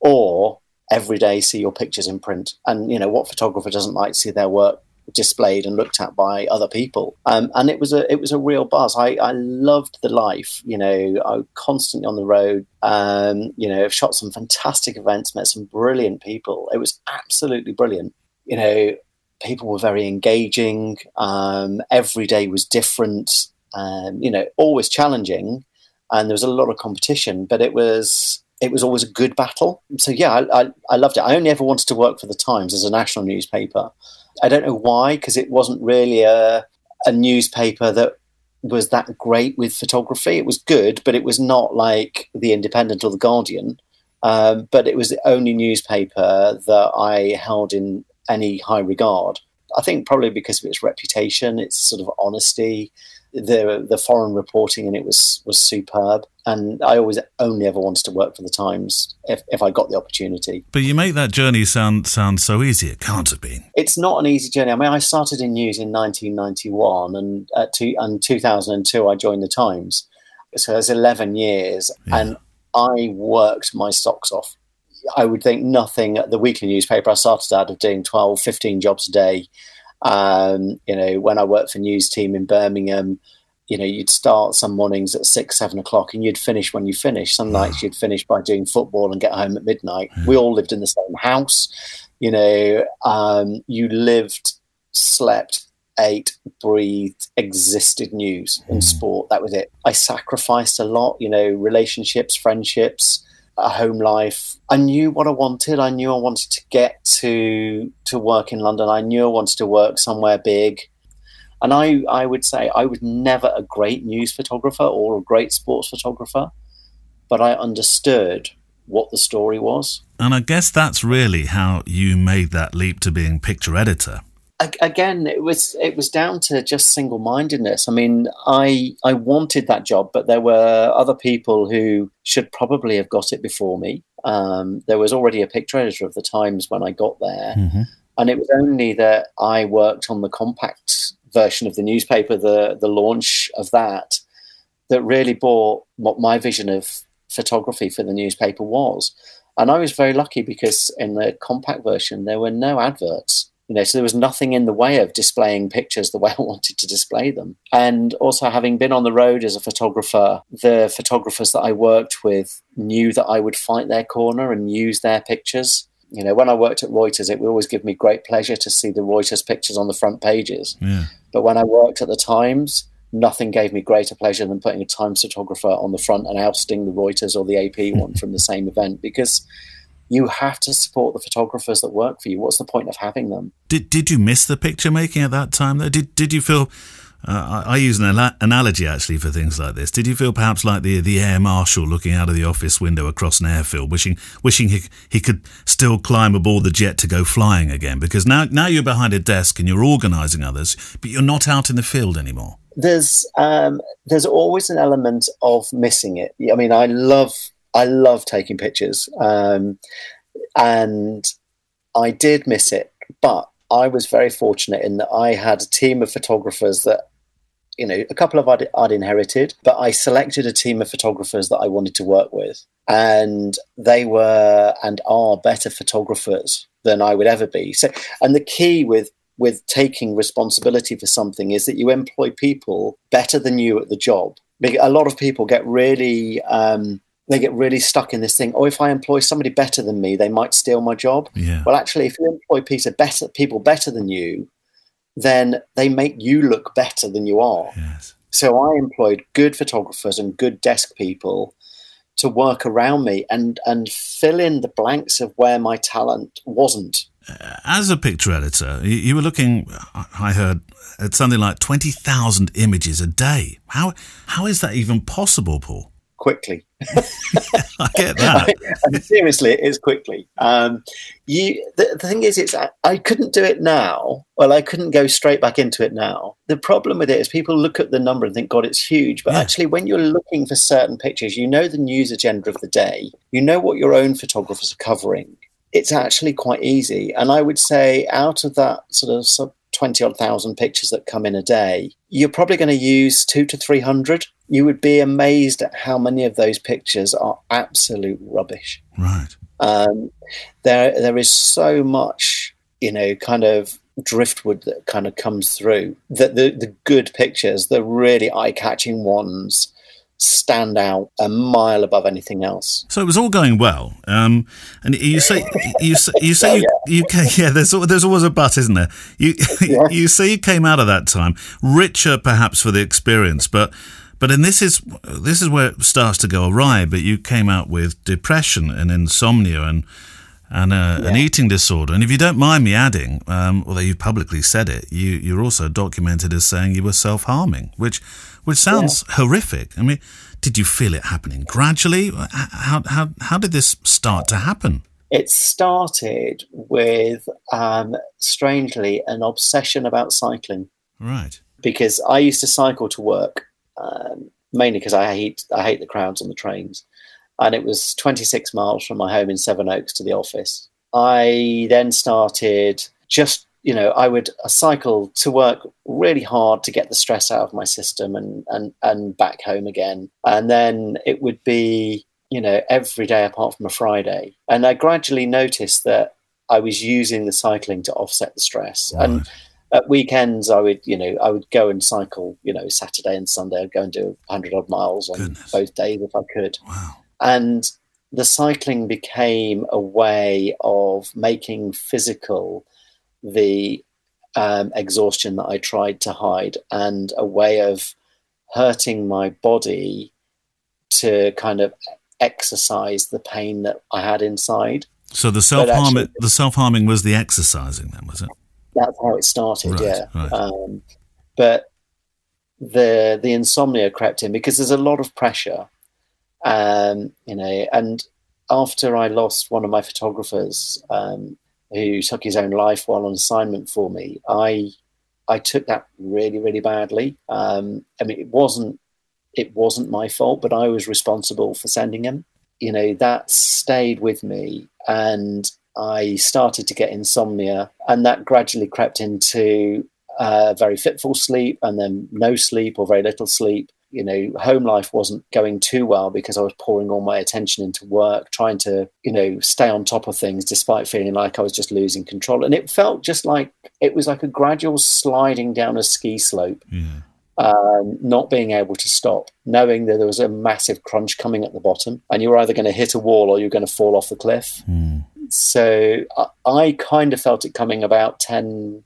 or every day see your pictures in print. And you know what photographer doesn't like to see their work displayed and looked at by other people? Um, and it was a it was a real buzz. I, I loved the life. You know, I was constantly on the road. Um, you know, I've shot some fantastic events, met some brilliant people. It was absolutely brilliant. You know, people were very engaging. Um, every day was different. Um, you know, always challenging, and there was a lot of competition. But it was it was always a good battle. So yeah, I, I, I loved it. I only ever wanted to work for the Times as a national newspaper. I don't know why, because it wasn't really a a newspaper that was that great with photography. It was good, but it was not like the Independent or the Guardian. Um, but it was the only newspaper that I held in any high regard. I think probably because of its reputation, its sort of honesty, the the foreign reporting in it was was superb. And I always only ever wanted to work for the Times if, if I got the opportunity. But you make that journey sound sound so easy. It can't have been. It's not an easy journey. I mean, I started in news in 1991, and two, and 2002 I joined the Times. So it's 11 years, and I worked my socks off. I would think nothing at the weekly newspaper. I started out of doing 12, 15 jobs a day. Um, you know, when I worked for News Team in Birmingham, you know, you'd start some mornings at six, seven o'clock, and you'd finish when you finish. Some nights you'd finish by doing football and get home at midnight. We all lived in the same house. You know, um, you lived, slept, ate, breathed, existed news and sport. That was it. I sacrificed a lot, you know, relationships, friendships, a home life. I knew what I wanted. I knew I wanted to get to to work in London. I knew I wanted to work somewhere big. And I, I would say I was never a great news photographer or a great sports photographer, but I understood what the story was. And I guess that's really how you made that leap to being picture editor. Again, it was it was down to just single mindedness. I mean, I I wanted that job, but there were other people who should probably have got it before me. Um, there was already a picture editor of the Times when I got there, and it was only that I worked on the compact version of the newspaper, the the launch of that, that really brought what my vision of photography for the newspaper was. And I was very lucky because in the compact version there were no adverts. You know, so there was nothing in the way of displaying pictures the way I wanted to display them. And also having been on the road as a photographer, the photographers that I worked with knew that I would fight their corner and use their pictures. You know, when I worked at Reuters, it would always give me great pleasure to see the Reuters pictures on the front pages. Yeah. But when I worked at the Times, nothing gave me greater pleasure than putting a Times photographer on the front and ousting the Reuters or the AP one from the same event because you have to support the photographers that work for you. What's the point of having them? Did Did you miss the picture making at that time? Though, did Did you feel? Uh, I, I use an ala- analogy actually for things like this. Did you feel perhaps like the the air marshal looking out of the office window across an airfield, wishing wishing he he could still climb aboard the jet to go flying again? Because now now you're behind a desk and you're organising others, but you're not out in the field anymore. There's um, there's always an element of missing it. I mean, I love I love taking pictures, um, and I did miss it, but I was very fortunate in that I had a team of photographers that you know, a couple of I'd, I'd inherited, but I selected a team of photographers that I wanted to work with. And they were and are better photographers than I would ever be. So, and the key with with taking responsibility for something is that you employ people better than you at the job. A lot of people get really um, they get really stuck in this thing. Oh, if I employ somebody better than me, they might steal my job. Yeah. Well, actually, if you employ people better, people better than you, then they make you look better than you are. Yes. So I employed good photographers and good desk people to work around me and and fill in the blanks of where my talent wasn't. Uh, as a picture editor, you, you were looking. I heard at something like twenty thousand images a day. How how is that even possible, Paul? Quickly, I get that. seriously, it is quickly. Um, you, the, the thing is, it's I, I couldn't do it now. Well, I couldn't go straight back into it now. The problem with it is people look at the number and think, God, it's huge. But Yeah. actually, when you're looking for certain pictures, you know the news agenda of the day. You know what your own photographers are covering. It's actually quite easy. And I would say, out of that sort of sub 20 odd thousand pictures that come in a day, you're probably going to use two to 300. You would be amazed at how many of those pictures are absolute rubbish. right. Um, there, there is so much, you know, kind of driftwood that kind of comes through. That the the good pictures, the really eye catching ones, stand out a mile above anything else. So it was all going well, um, and you say you say you say you, you yeah. There's there's always a but, isn't there? You you say you came out of that time richer, perhaps for the experience, but but and this is this is where it starts to go awry. But you came out with depression and insomnia and and uh, an eating disorder. And if you don't mind me adding, um, although you've publicly said it, you you're also documented as saying you were self harming, which which sounds horrific. I mean, did you feel it happening gradually? How how how did this start to happen? It started with, um, strangely, an obsession about cycling. Right. because I used to cycle to work um, mainly because I hate I hate the crowds on the trains, and it was 26 miles from my home in Sevenoaks to the office. I then started just you know I would cycle to work really hard to get the stress out of my system and and and back home again, and then it would be you know every day apart from a Friday, and I gradually noticed that I was using the cycling to offset the stress. And at weekends I would you know I would go and cycle you know Saturday and Sunday I'd go and do 100 odd miles on Goodness. both days if I could Wow. and the cycling became a way of making physical the um, exhaustion that I tried to hide and a way of hurting my body to kind of exercise the pain that I had inside. So the self actually- the self harming was the exercising, then was it? That's how it started, Right, yeah. right. Um, but the the insomnia crept in because there's a lot of pressure, um, you know. And after I lost one of my photographers, um, who took his own life while on assignment for me, I I took that really really badly. Um, I mean, it wasn't it wasn't my fault, but I was responsible for sending him. You know, that stayed with me, and I started to get insomnia, and that gradually crept into uh, very fitful sleep, and then no sleep or very little sleep. You know, home life wasn't going too well because I was pouring all my attention into work, trying to, you know, stay on top of things despite feeling like I was just losing control. And it felt just like it was like a gradual sliding down a ski slope Yeah. um, not being able to stop, knowing that there was a massive crunch coming at the bottom, and you were either going to hit a wall or you're going to fall off the cliff. So I, I kind of felt it coming about 10,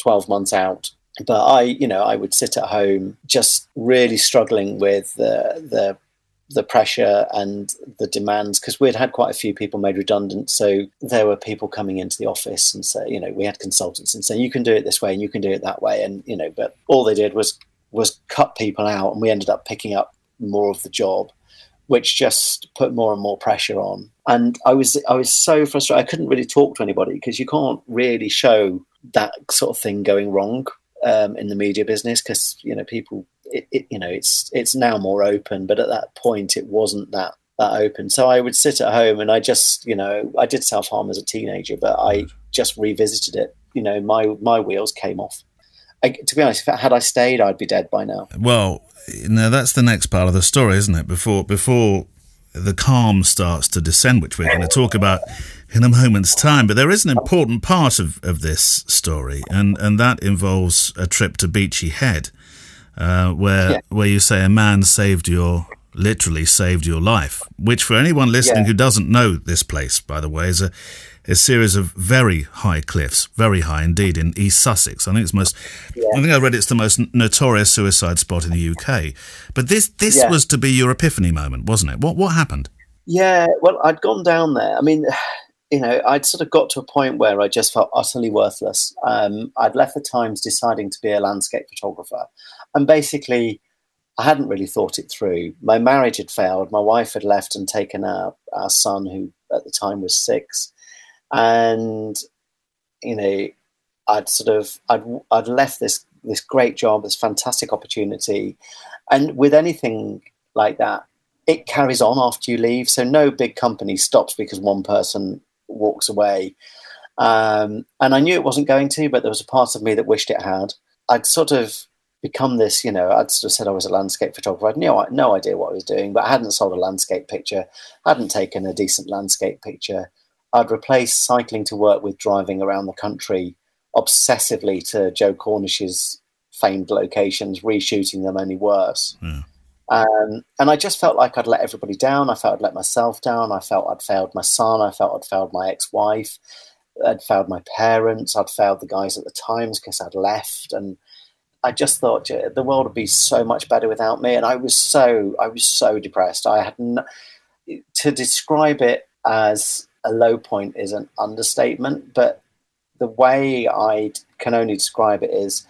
12 months out. But I, you know, I would sit at home just really struggling with the the the pressure and the demands because we'd had quite a few people made redundant. So there were people coming into the office and say, you know, we had consultants and saying you can do it this way and you can do it that way, and you know, but all they did was was cut people out, and we ended up picking up more of the job, which just put more and more pressure on. And I was I was so frustrated. I couldn't really talk to anybody because you can't really show that sort of thing going wrong um, in the media business because you know people it, it you know it's it's now more open, but at that point it wasn't that that open. So I would sit at home and I just you know I did self harm as a teenager, but I just revisited it. You know my my wheels came off. I, to be honest, if, had I stayed, I'd be dead by now. Well, now that's the next part of the story, isn't it? Before before the calm starts to descend, which we're going to talk about in a moment's time. But there is an important part of, of this story, and, and that involves a trip to Beachy Head, uh, where Yeah. where you say a man saved your literally saved your life. Which, for anyone listening Yeah. who doesn't know this place, by the way, is a a series of very high cliffs, very high indeed, in East Sussex. I think it's most. I think I read it's the most notorious suicide spot in the UK. But this this Yeah. was to be your epiphany moment, wasn't it? What what happened? Yeah, well, I'd gone down there. I mean, you know, I'd sort of got to a point where I just felt utterly worthless. Um, I'd left the Times deciding to be a landscape photographer. And basically, I hadn't really thought it through. My marriage had failed. My wife had left and taken our, our son, who at the time was six. And, you know, I'd sort of, I'd, I'd left this, this great job, this fantastic opportunity. And with anything like that, it carries on after you leave. So no big company stops because one person walks away. Um, and I knew it wasn't going to, but there was a part of me that wished it had. I'd sort of become this, you know, I'd sort of said I was a landscape photographer. I had no, no idea what I was doing, but I hadn't sold a landscape picture, hadn't taken a decent landscape picture. I'd replaced cycling to work with driving around the country obsessively to Joe Cornish's famed locations, reshooting them only worse. Um, and I just felt like I'd let everybody down. I felt I'd let myself down. I felt I'd failed my son. I felt I'd failed my ex wife. I'd failed my parents. I'd failed the guys at the Times because I'd left. And I just thought the world would be so much better without me. And I was so, I was so depressed. I had n- to describe it as a low point is an understatement, but the way I can only describe it is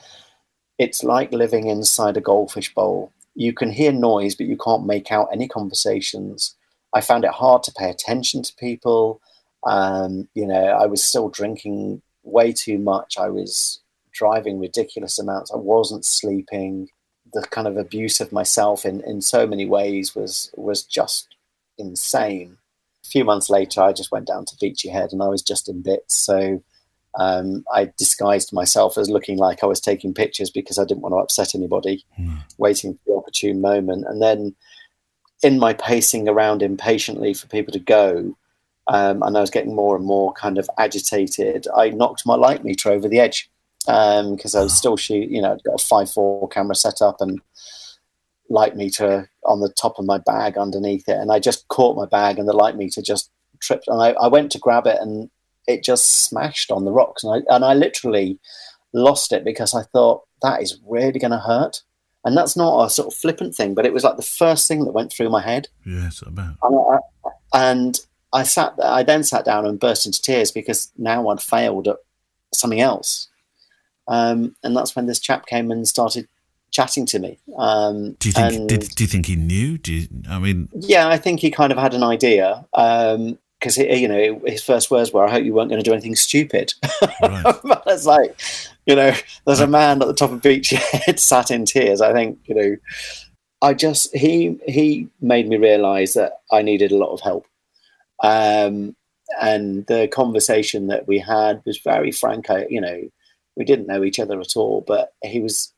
it's like living inside a goldfish bowl. You can hear noise, but you can't make out any conversations. I found it hard to pay attention to people. Um, you know, I was still drinking way too much. I was driving ridiculous amounts. I wasn't sleeping. The kind of abuse of myself in, in so many ways was was just insane. A few months later, I just went down to Beachy Head and I was just in bits. So um, I disguised myself as looking like I was taking pictures because I didn't want to upset anybody, waiting for the opportune moment. And then in my pacing around impatiently for people to go, um, and I was getting more and more kind of agitated, I knocked my light meter over the edge because I was still shooting, you know, I'd got a 5.4 camera set up and light meter on the top of my bag underneath it, and I just caught my bag, and the light meter just tripped, and I, I went to grab it, and it just smashed on the rocks, and I and I literally lost it because I thought that is really going to hurt, and that's not a sort of flippant thing, but it was like the first thing that went through my head, Yes, about. and I, and I sat. I then sat down and burst into tears because now I'd failed at something else, um, and that's when this chap came and started chatting to me. Um, Do you think? and- Did, do you think he knew? Do you? I mean, yeah, I think he kind of had an idea because you know his first words were, "I hope you weren't going to do anything stupid." right. but it's like, you know, there's a man at the top of Beachy Head sat in tears. I think you know, I just he he made me realise that I needed a lot of help, um, and the conversation that we had was very frank. I, you know, we didn't know each other at all, but he was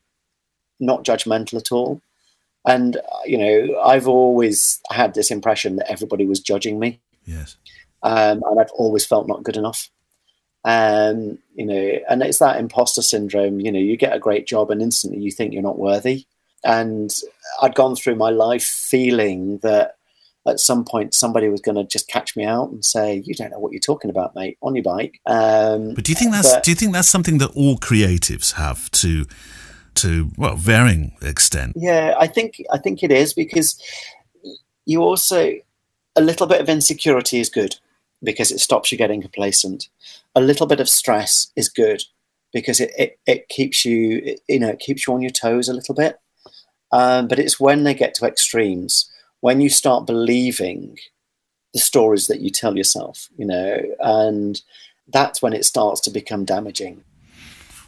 not judgmental at all. And uh, you know, I've always had this impression that everybody was judging me Yes. um, and I've always felt not good enough. Um, you know, and it's that imposter syndrome. You know, you get a great job and instantly you think you're not worthy. And I'd gone through my life feeling that at some point somebody was going to just catch me out and say, "You don't know what you're talking about, mate, on your bike." Um, But do you think that's But- do you think that's something that all creatives have to to well varying extent? Yeah, I think I think it is because you also a little bit of insecurity is good because it stops you getting complacent. A little bit of stress is good because it, it, it keeps you you know it keeps you on your toes a little bit. Um, but it's when they get to extremes when you start believing the stories that you tell yourself, you know, and that's when it starts to become damaging.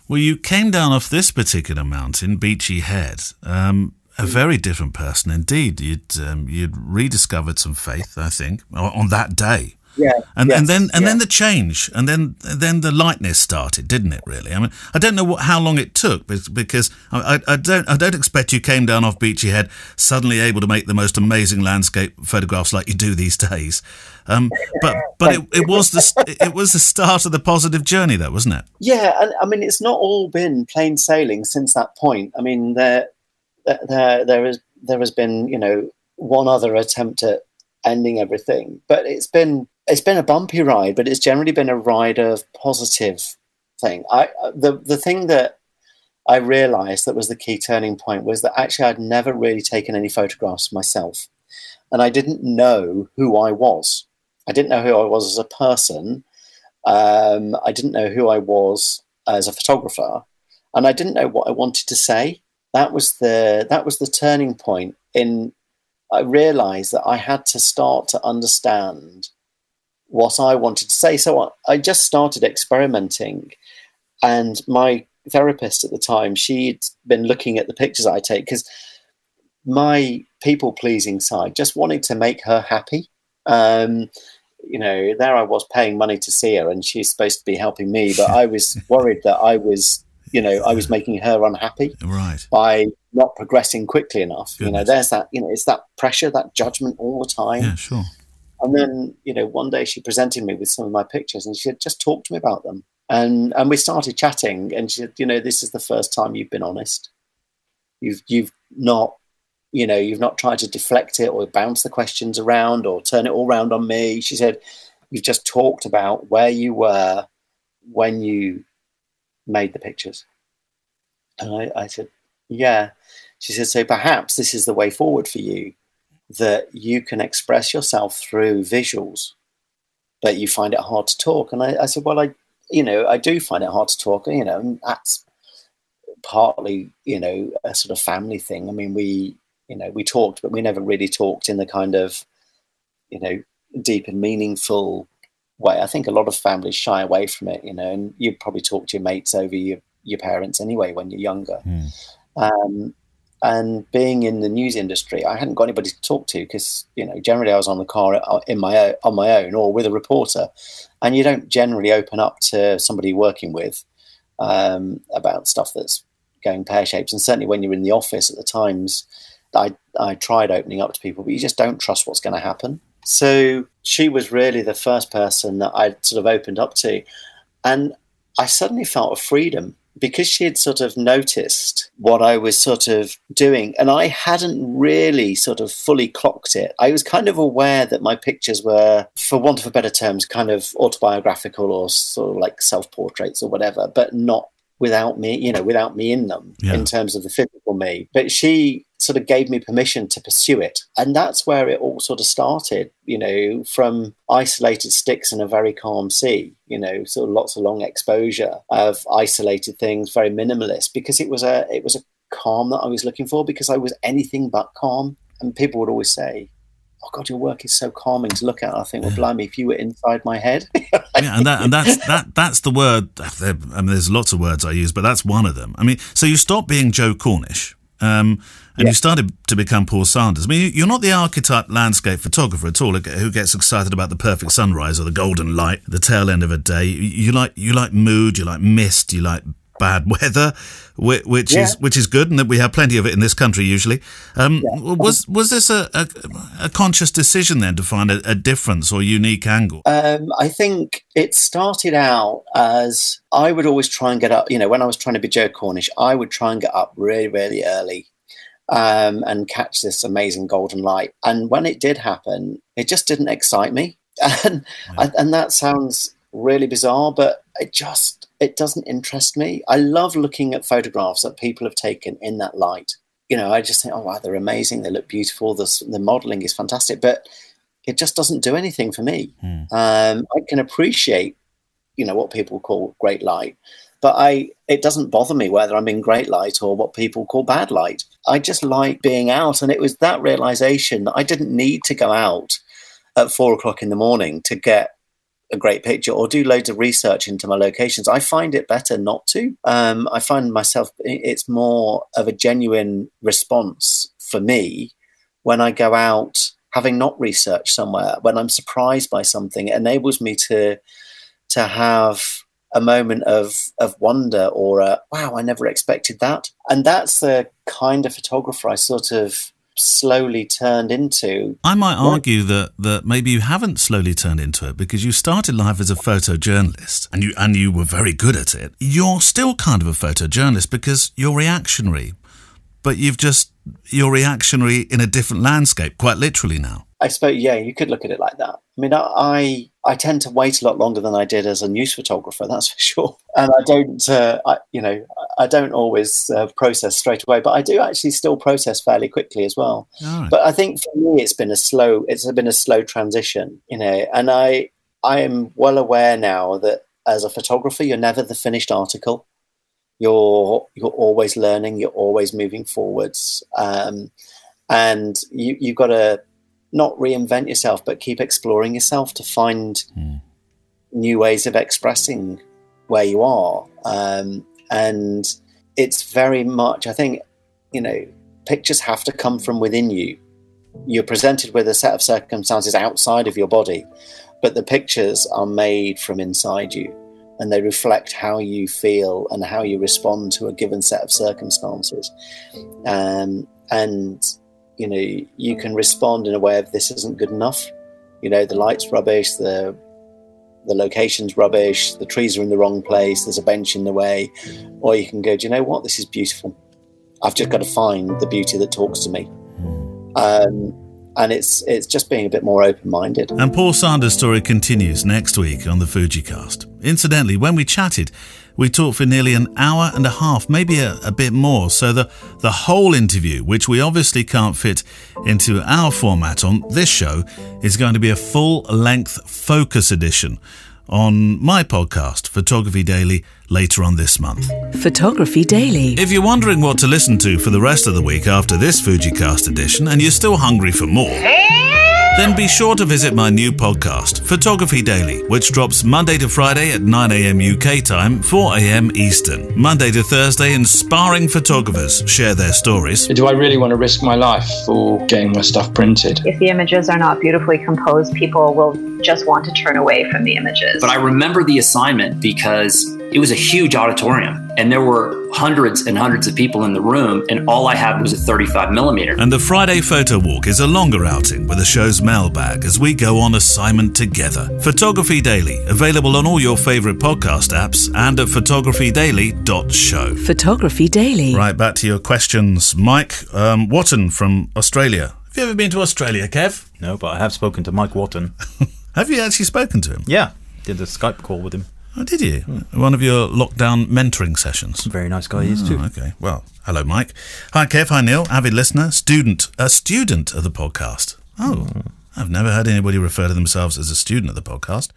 Well, you came down off this particular mountain, Beachy Head. Um, a very different person indeed. You'd um, you'd rediscovered some faith, I think, on that day. Yeah, And, yes, and then and yeah. then the change, and then then the lightness started, didn't it? Really, I mean, I don't know what, how long it took, be- because I, I, I don't I don't expect you came down off Beachy Head suddenly able to make the most amazing landscape photographs like you do these days. Um, but but it, it was the it was the start of the positive journey, though, wasn't it? Yeah, and I mean it's not all been plain sailing since that point. I mean there there there is there has been you know one other attempt at ending everything, but it's been it's been a bumpy ride, but it's generally been a ride of positive thing. I the the thing that I realised that was the key turning point was that actually I'd never really taken any photographs myself, and I didn't know who I was. I didn't know who I was as a person. Um, I didn't know who I was as a photographer, and I didn't know what I wanted to say. That was the that was the turning point. In I realised that I had to start to understand what I wanted to say. So I, just started experimenting, and my therapist at the time she'd been looking at the pictures I take because my people pleasing side just wanted to make her happy. Um, you know, there I was paying money to see her, and she's supposed to be helping me, but I was worried that I was, you know, I was making her unhappy Right. by not progressing quickly enough. You know, there's that, you know, it's that pressure, that judgment all the time. Yeah. Sure. And then, you know, one day she presented me with some of my pictures and she said, just talk to me about them. And and we started chatting and she said, you know, this is the first time you've been honest. You've you've not, you know, you've not tried to deflect it or bounce the questions around or turn it all around on me. She said, you've just talked about where you were when you made the pictures. And I, I said, Yeah. She said, So perhaps this is the way forward for you that you can express yourself through visuals, but you find it hard to talk. And I, I said, Well, I, you know, I do find it hard to talk, you know, and that's partly, you know, a sort of family thing. I mean, we, you know, we talked, but we never really talked in the kind of, you know, deep and meaningful way. I think a lot of families shy away from it, you know, and you probably talk to your mates over your, your parents anyway when you're younger. Hmm. Um, and being in the news industry, I hadn't got anybody to talk to because you know generally I was on the car uh, in my own, on my own or with a reporter, and you don't generally open up to somebody working with um, about stuff that's going pear shaped. And certainly when you're in the office at the times, I I tried opening up to people, but you just don't trust what's going to happen. So she was really the first person that I sort of opened up to, and I suddenly felt a freedom because she had sort of noticed what I was sort of doing, and I hadn't really sort of fully clocked it. I was kind of aware that my pictures were, for want of a better terms, kind of autobiographical or sort of like self portraits or whatever, but not without me, you know, without me in them Yeah. in terms of the physical me. But she sort of gave me permission to pursue it. And that's where it all sort of started, you know, from isolated sticks in a very calm sea, you know, sort of lots of long exposure of isolated things, very minimalist, because it was a it was a calm that I was looking for because I was anything but calm. And people would always say, Oh God, your work is so calming to look at. I think, well, blimey, if you were inside my head, yeah, and that and that's that that's the word. I mean, there's lots of words I use, but that's one of them. I mean, so you stop being Joe Cornish, um, and you started to become Paul Sanders. I mean, you're not the archetype landscape photographer at all, who gets excited about the perfect sunrise or the golden light, the tail end of a day. You like you like mood, you like mist, you like bad weather, which, Yeah. is which is good, and that we have plenty of it in this country usually. Um, Was was this a, a, a conscious decision then to find a, a difference or unique angle? Um, I think it started out as I would always try and get up. You know, when I was trying to be Joe Cornish, I would try and get up really, really early um, and catch this amazing golden light. And when it did happen, it just didn't excite me. And and, and that sounds really bizarre, but it just it doesn't interest me. I love looking at photographs that people have taken in that light. You know, I just think, oh wow, they're amazing. They look beautiful. The the modelling is fantastic, but it just doesn't do anything for me. Um, I can appreciate, you know, what people call great light, but I it doesn't bother me whether I'm in great light or what people call bad light. I just like being out, and it was that realization that I didn't need to go out at four o'clock in the morning to get a great picture or do loads of research into my locations. I find it better not to. Um, I find myself it's more of a genuine response for me when I go out having not researched somewhere, when I'm surprised by something, it enables me to to have a moment of of wonder or a wow, I never expected that. And that's the kind of photographer I sort of slowly turned into. I might argue that, that maybe you haven't slowly turned into it because you started life as a photojournalist and you and you were very good at it. You're still kind of a photojournalist because you're reactionary, but you've just you're reactionary in a different landscape, quite literally now. I suppose, yeah, you could look at it like that. I mean, I I tend to wait a lot longer than I did as a news photographer, that's for sure. And I don't, uh, I, you know, I don't always uh, process straight away, but I do actually still process fairly quickly as well. Right. But I think for me, it's been a slow, it's been a slow transition, you know. And I I am well aware now that as a photographer, you're never the finished article. You're you're always learning. You're always moving forwards, um, and you you've got to not reinvent yourself, but keep exploring yourself to find new ways of expressing where you are. Um, and it's very much, I think, you know, pictures have to come from within you. You're presented with a set of circumstances outside of your body, but the pictures are made from inside you and they reflect how you feel and how you respond to a given set of circumstances. Um, and you know, you can respond in a way of this isn't good enough. You know, the light's rubbish, the the location's rubbish, the trees are in the wrong place, there's a bench in the way, or you can go, do you know what? This is beautiful. I've just got to find the beauty that talks to me. Um, and it's it's just being a bit more open minded. And Paul Sanders' story continues next week on the Fujicast. Incidentally, when we chatted, we talked for nearly an hour and a half, maybe a, a bit more. So the, the whole interview, which we obviously can't fit into our format on this show, is going to be a full length focus edition on my podcast, Photography Daily, later on this month. Photography Daily. If you're wondering what to listen to for the rest of the week after this Fujicast edition and you're still hungry for more, then be sure to visit my new podcast, Photography Daily, which drops Monday to Friday at 9am UK time, 4am Eastern. Monday to Thursday, inspiring photographers share their stories. Do I really want to risk my life for getting my stuff printed? If the images are not beautifully composed, people will just want to turn away from the images. But I remember the assignment because it was a huge auditorium, and there were hundreds and hundreds of people in the room, and all I had was a 35 millimeter. And the Friday Photo Walk is a longer outing with the show's mailbag as we go on assignment together. Photography Daily, available on all your favourite podcast apps and at photographydaily.show. Photography Daily. Right, back to your questions. Mike um, Watton from Australia. Have you ever been to Australia, Kev? No, but I have spoken to Mike Watton. Have you actually spoken to him? Yeah, did a Skype call with him. Oh, did you? One of your lockdown mentoring sessions. Very nice guy he is too. Oh, okay. Well, hello, Mike. Hi, Kev. Hi, Neil. Avid listener, student, a student of the podcast. Oh, I've never heard anybody refer to themselves as a student of the podcast.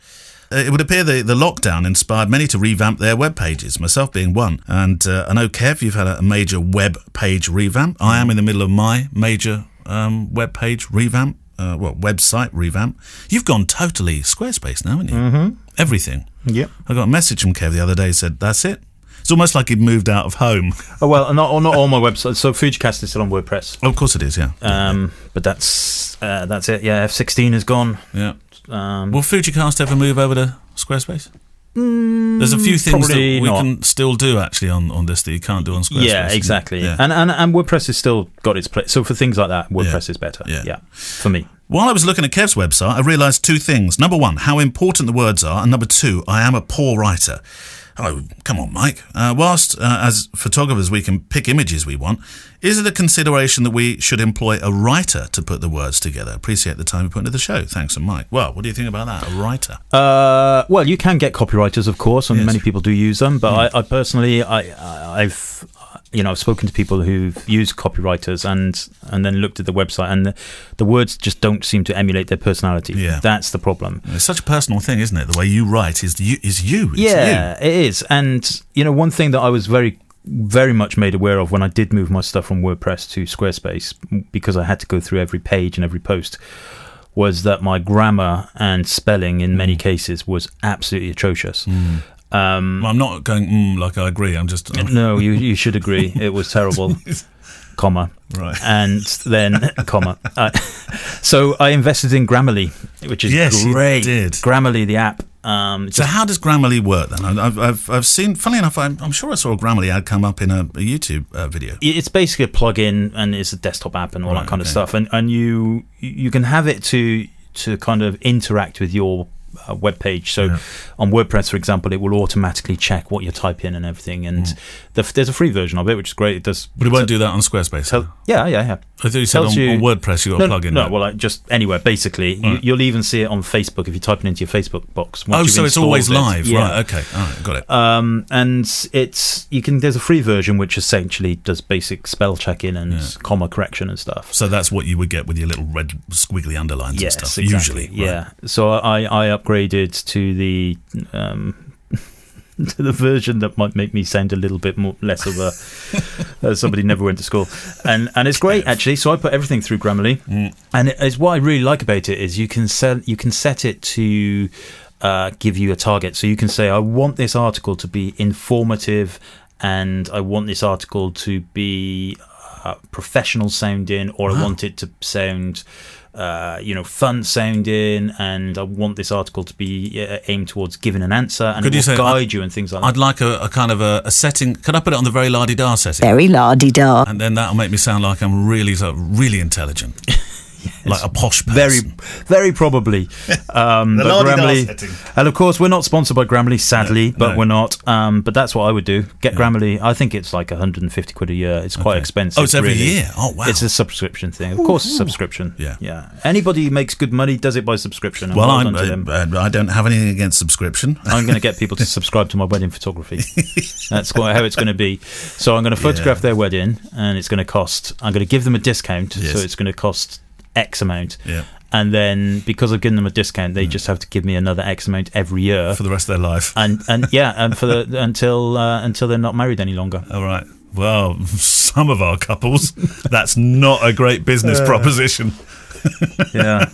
Uh, It would appear the, the lockdown inspired many to revamp their web pages, myself being one. And uh, I know, Kev, you've had a, a major web page revamp. I am in the middle of my major um, web page revamp, uh, well, website revamp. You've gone totally Squarespace now, haven't you? Mm-hmm. Everything. Yep. I got a message from Kev the other day He said, that's it. It's almost like he'd moved out of home. Oh well, not not all my websites. So Fujicast is still on WordPress. Oh, of course it is, yeah. Um, but that's uh, that's it. Yeah, F16 is gone. yeah. Um, Will Fujicast ever move over to Squarespace? There's a few things that we not. can still do actually on, on this that you can't do on Squarespace. yeah, exactly. Yeah. And, and and WordPress has still got its place. So for things like that, WordPress Yeah. is better. Yeah. Yeah. for me. While I was looking at Kev's website, I realised two things. Number one, how important the words are, and number two, I am a poor writer. Oh, come on, Mike. Uh, whilst uh, as photographers we can pick images we want, is it a consideration that we should employ a writer to put the words together? Appreciate the time you put into the show. Thanks, and Mike. Well, what do you think about that? A writer? Uh, well, you can get copywriters, of course, and Yes. many people do use them. But I, I personally, I- I've, you know, I've spoken to people who've used copywriters and and then looked at the website, and the, the words just don't seem to emulate their personality. Yeah. that's the problem. It's such a personal thing, isn't it? The way you write is you. Is you. It's yeah, it is. And you know, one thing that I was very, very much made aware of when I did move my stuff from WordPress to Squarespace, because I had to go through every page and every post, was that my grammar and spelling in many mm. cases was absolutely atrocious. Mm. Um, you. I'm not going mm, like I agree. I'm just I'm- no, you you should agree it was terrible. comma Right. and then comma uh, so I invested in Grammarly which is Yes, you great did. Grammarly the app um, it's So how does Grammarly work then? I've, I've, I've seen, funnily enough, I'm, I'm sure I saw a Grammarly ad come up in a, a YouTube uh, video. it's basically a plug-in and it's a desktop app and all Right, that kind okay. of stuff and and you you can have it to to kind of interact with your uh, web page so on WordPress for example it will automatically check what you type in and everything and Mm. the, there's a free version of it which is great it does But it won't do that on Squarespace. tell, yeah yeah yeah I thought you said on, you- on WordPress you got no, a plug-in. No, well, like, just anywhere. Basically, you, Right. you'll even see it on Facebook if you type it into your Facebook box. oh, so it's always it. live, Yeah. right? Okay, all right, got it. Um, and it's you can. There's a free version which essentially does basic spell checking and comma correction and stuff. so that's what you would get with your little red squiggly underlines Yes, and stuff. exactly. Usually, right. yeah. So I I upgraded to the. Um, to the version that might make me sound a little bit more less of a uh, somebody never went to school, and and it's great actually. So I put everything through Grammarly, Mm. and it, it's what I really like about it is you can set you can set it to uh, give you a target. So you can say I want this article to be informative, and I want this article to be uh, professional sounding, or I want it to sound. Uh, you know, fun sounding, and I want this article to be uh, aimed towards giving an answer, and Could it you will say- guide you and things like that. I'd like a, a kind of a, a setting. Can I put it on the very la di da setting? Very la di da. And then that'll make me sound like I'm really, really intelligent, like a posh person. Very, very probably. Um, The but Grammarly, and of course, we're not sponsored by Grammarly, sadly, No, but no. we're not. Um, but that's what I would do. Get Grammarly. I think it's like 150 quid a year. It's quite Okay. expensive. Oh, it's every really. year? Oh, wow. It's a subscription thing. Of course, a subscription. Yeah. yeah. Anybody who makes good money does it by subscription. Well, well to them. uh, I don't have anything against subscription. I'm going to get people to subscribe to my wedding photography. That's quite how it's going to be. So I'm going to photograph Yeah. their wedding, and it's going to cost. I'm going to give them a discount, Yes. so it's going to cost X amount. Yeah. And then because I've given them a discount, they just have to give me another X amount every year. for the rest of their life. and and yeah, and for the until uh, until they're not married any longer. All right. Well, some of our couples, that's not a great business Uh. proposition. yeah,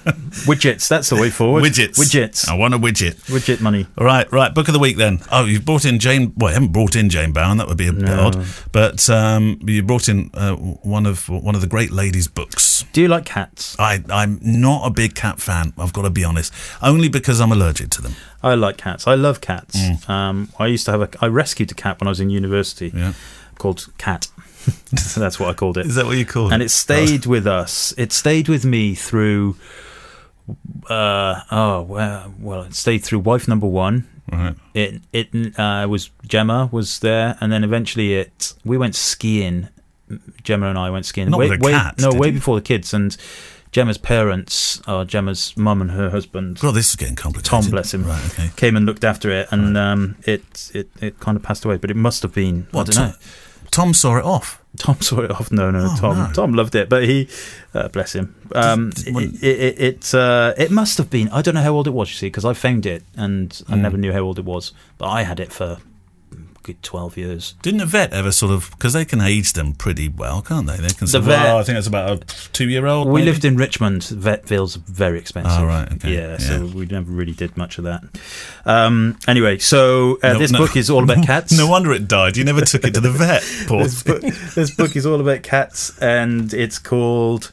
widgets. That's the way forward. Widgets. Widgets. I want a widget. Widget money. All right, right. Book of the week then. Oh, you've brought in Jane. Well, you haven't brought in Jane Bown. That would be a bit odd. But um, you brought in uh, one of one of the great ladies' books. Do you like cats? I, I'm not a big cat fan. I've got to be honest. Only because I'm allergic to them. I like cats. I love cats. Um, I used to have a. I rescued a cat when I was in university. Yeah. Called Cat. That's what I called it. Is that what you call it? and it stayed with us. It stayed with me through. Uh, oh well, well, it stayed through wife number one. Right. It it uh, was Gemma was there, and then eventually it we went skiing. Gemma and I went skiing. Not way, with a way- cat, no, way you? before the kids and. Gemma's parents, or Gemma's mum and her husband, God, this is getting complicated. Tom, bless him, Right. Okay. came and looked after it, and um, it, it it kind of passed away. But it must have been What? I don't know. Tom saw it off. Tom saw it off. No, no, Oh, Tom. no. Tom loved it, but he, uh, bless him. Um, it it it, uh, it must have been. I don't know how old it was. You see, because I found it and Hmm. I never knew how old it was. But I had it for good twelve years. Didn't a vet ever sort of because they can age them pretty well, can't they? They can. sort of- vet- oh, I think it's about a two-year-old. We maybe? lived in Richmond. Vetville's very expensive. Oh, right, okay, Yeah, so we never really did much of that. Um, anyway, so uh, No- this no- book is all about cats. No wonder it died. You never took it to the vet. This, book, this book is all about cats, and it's called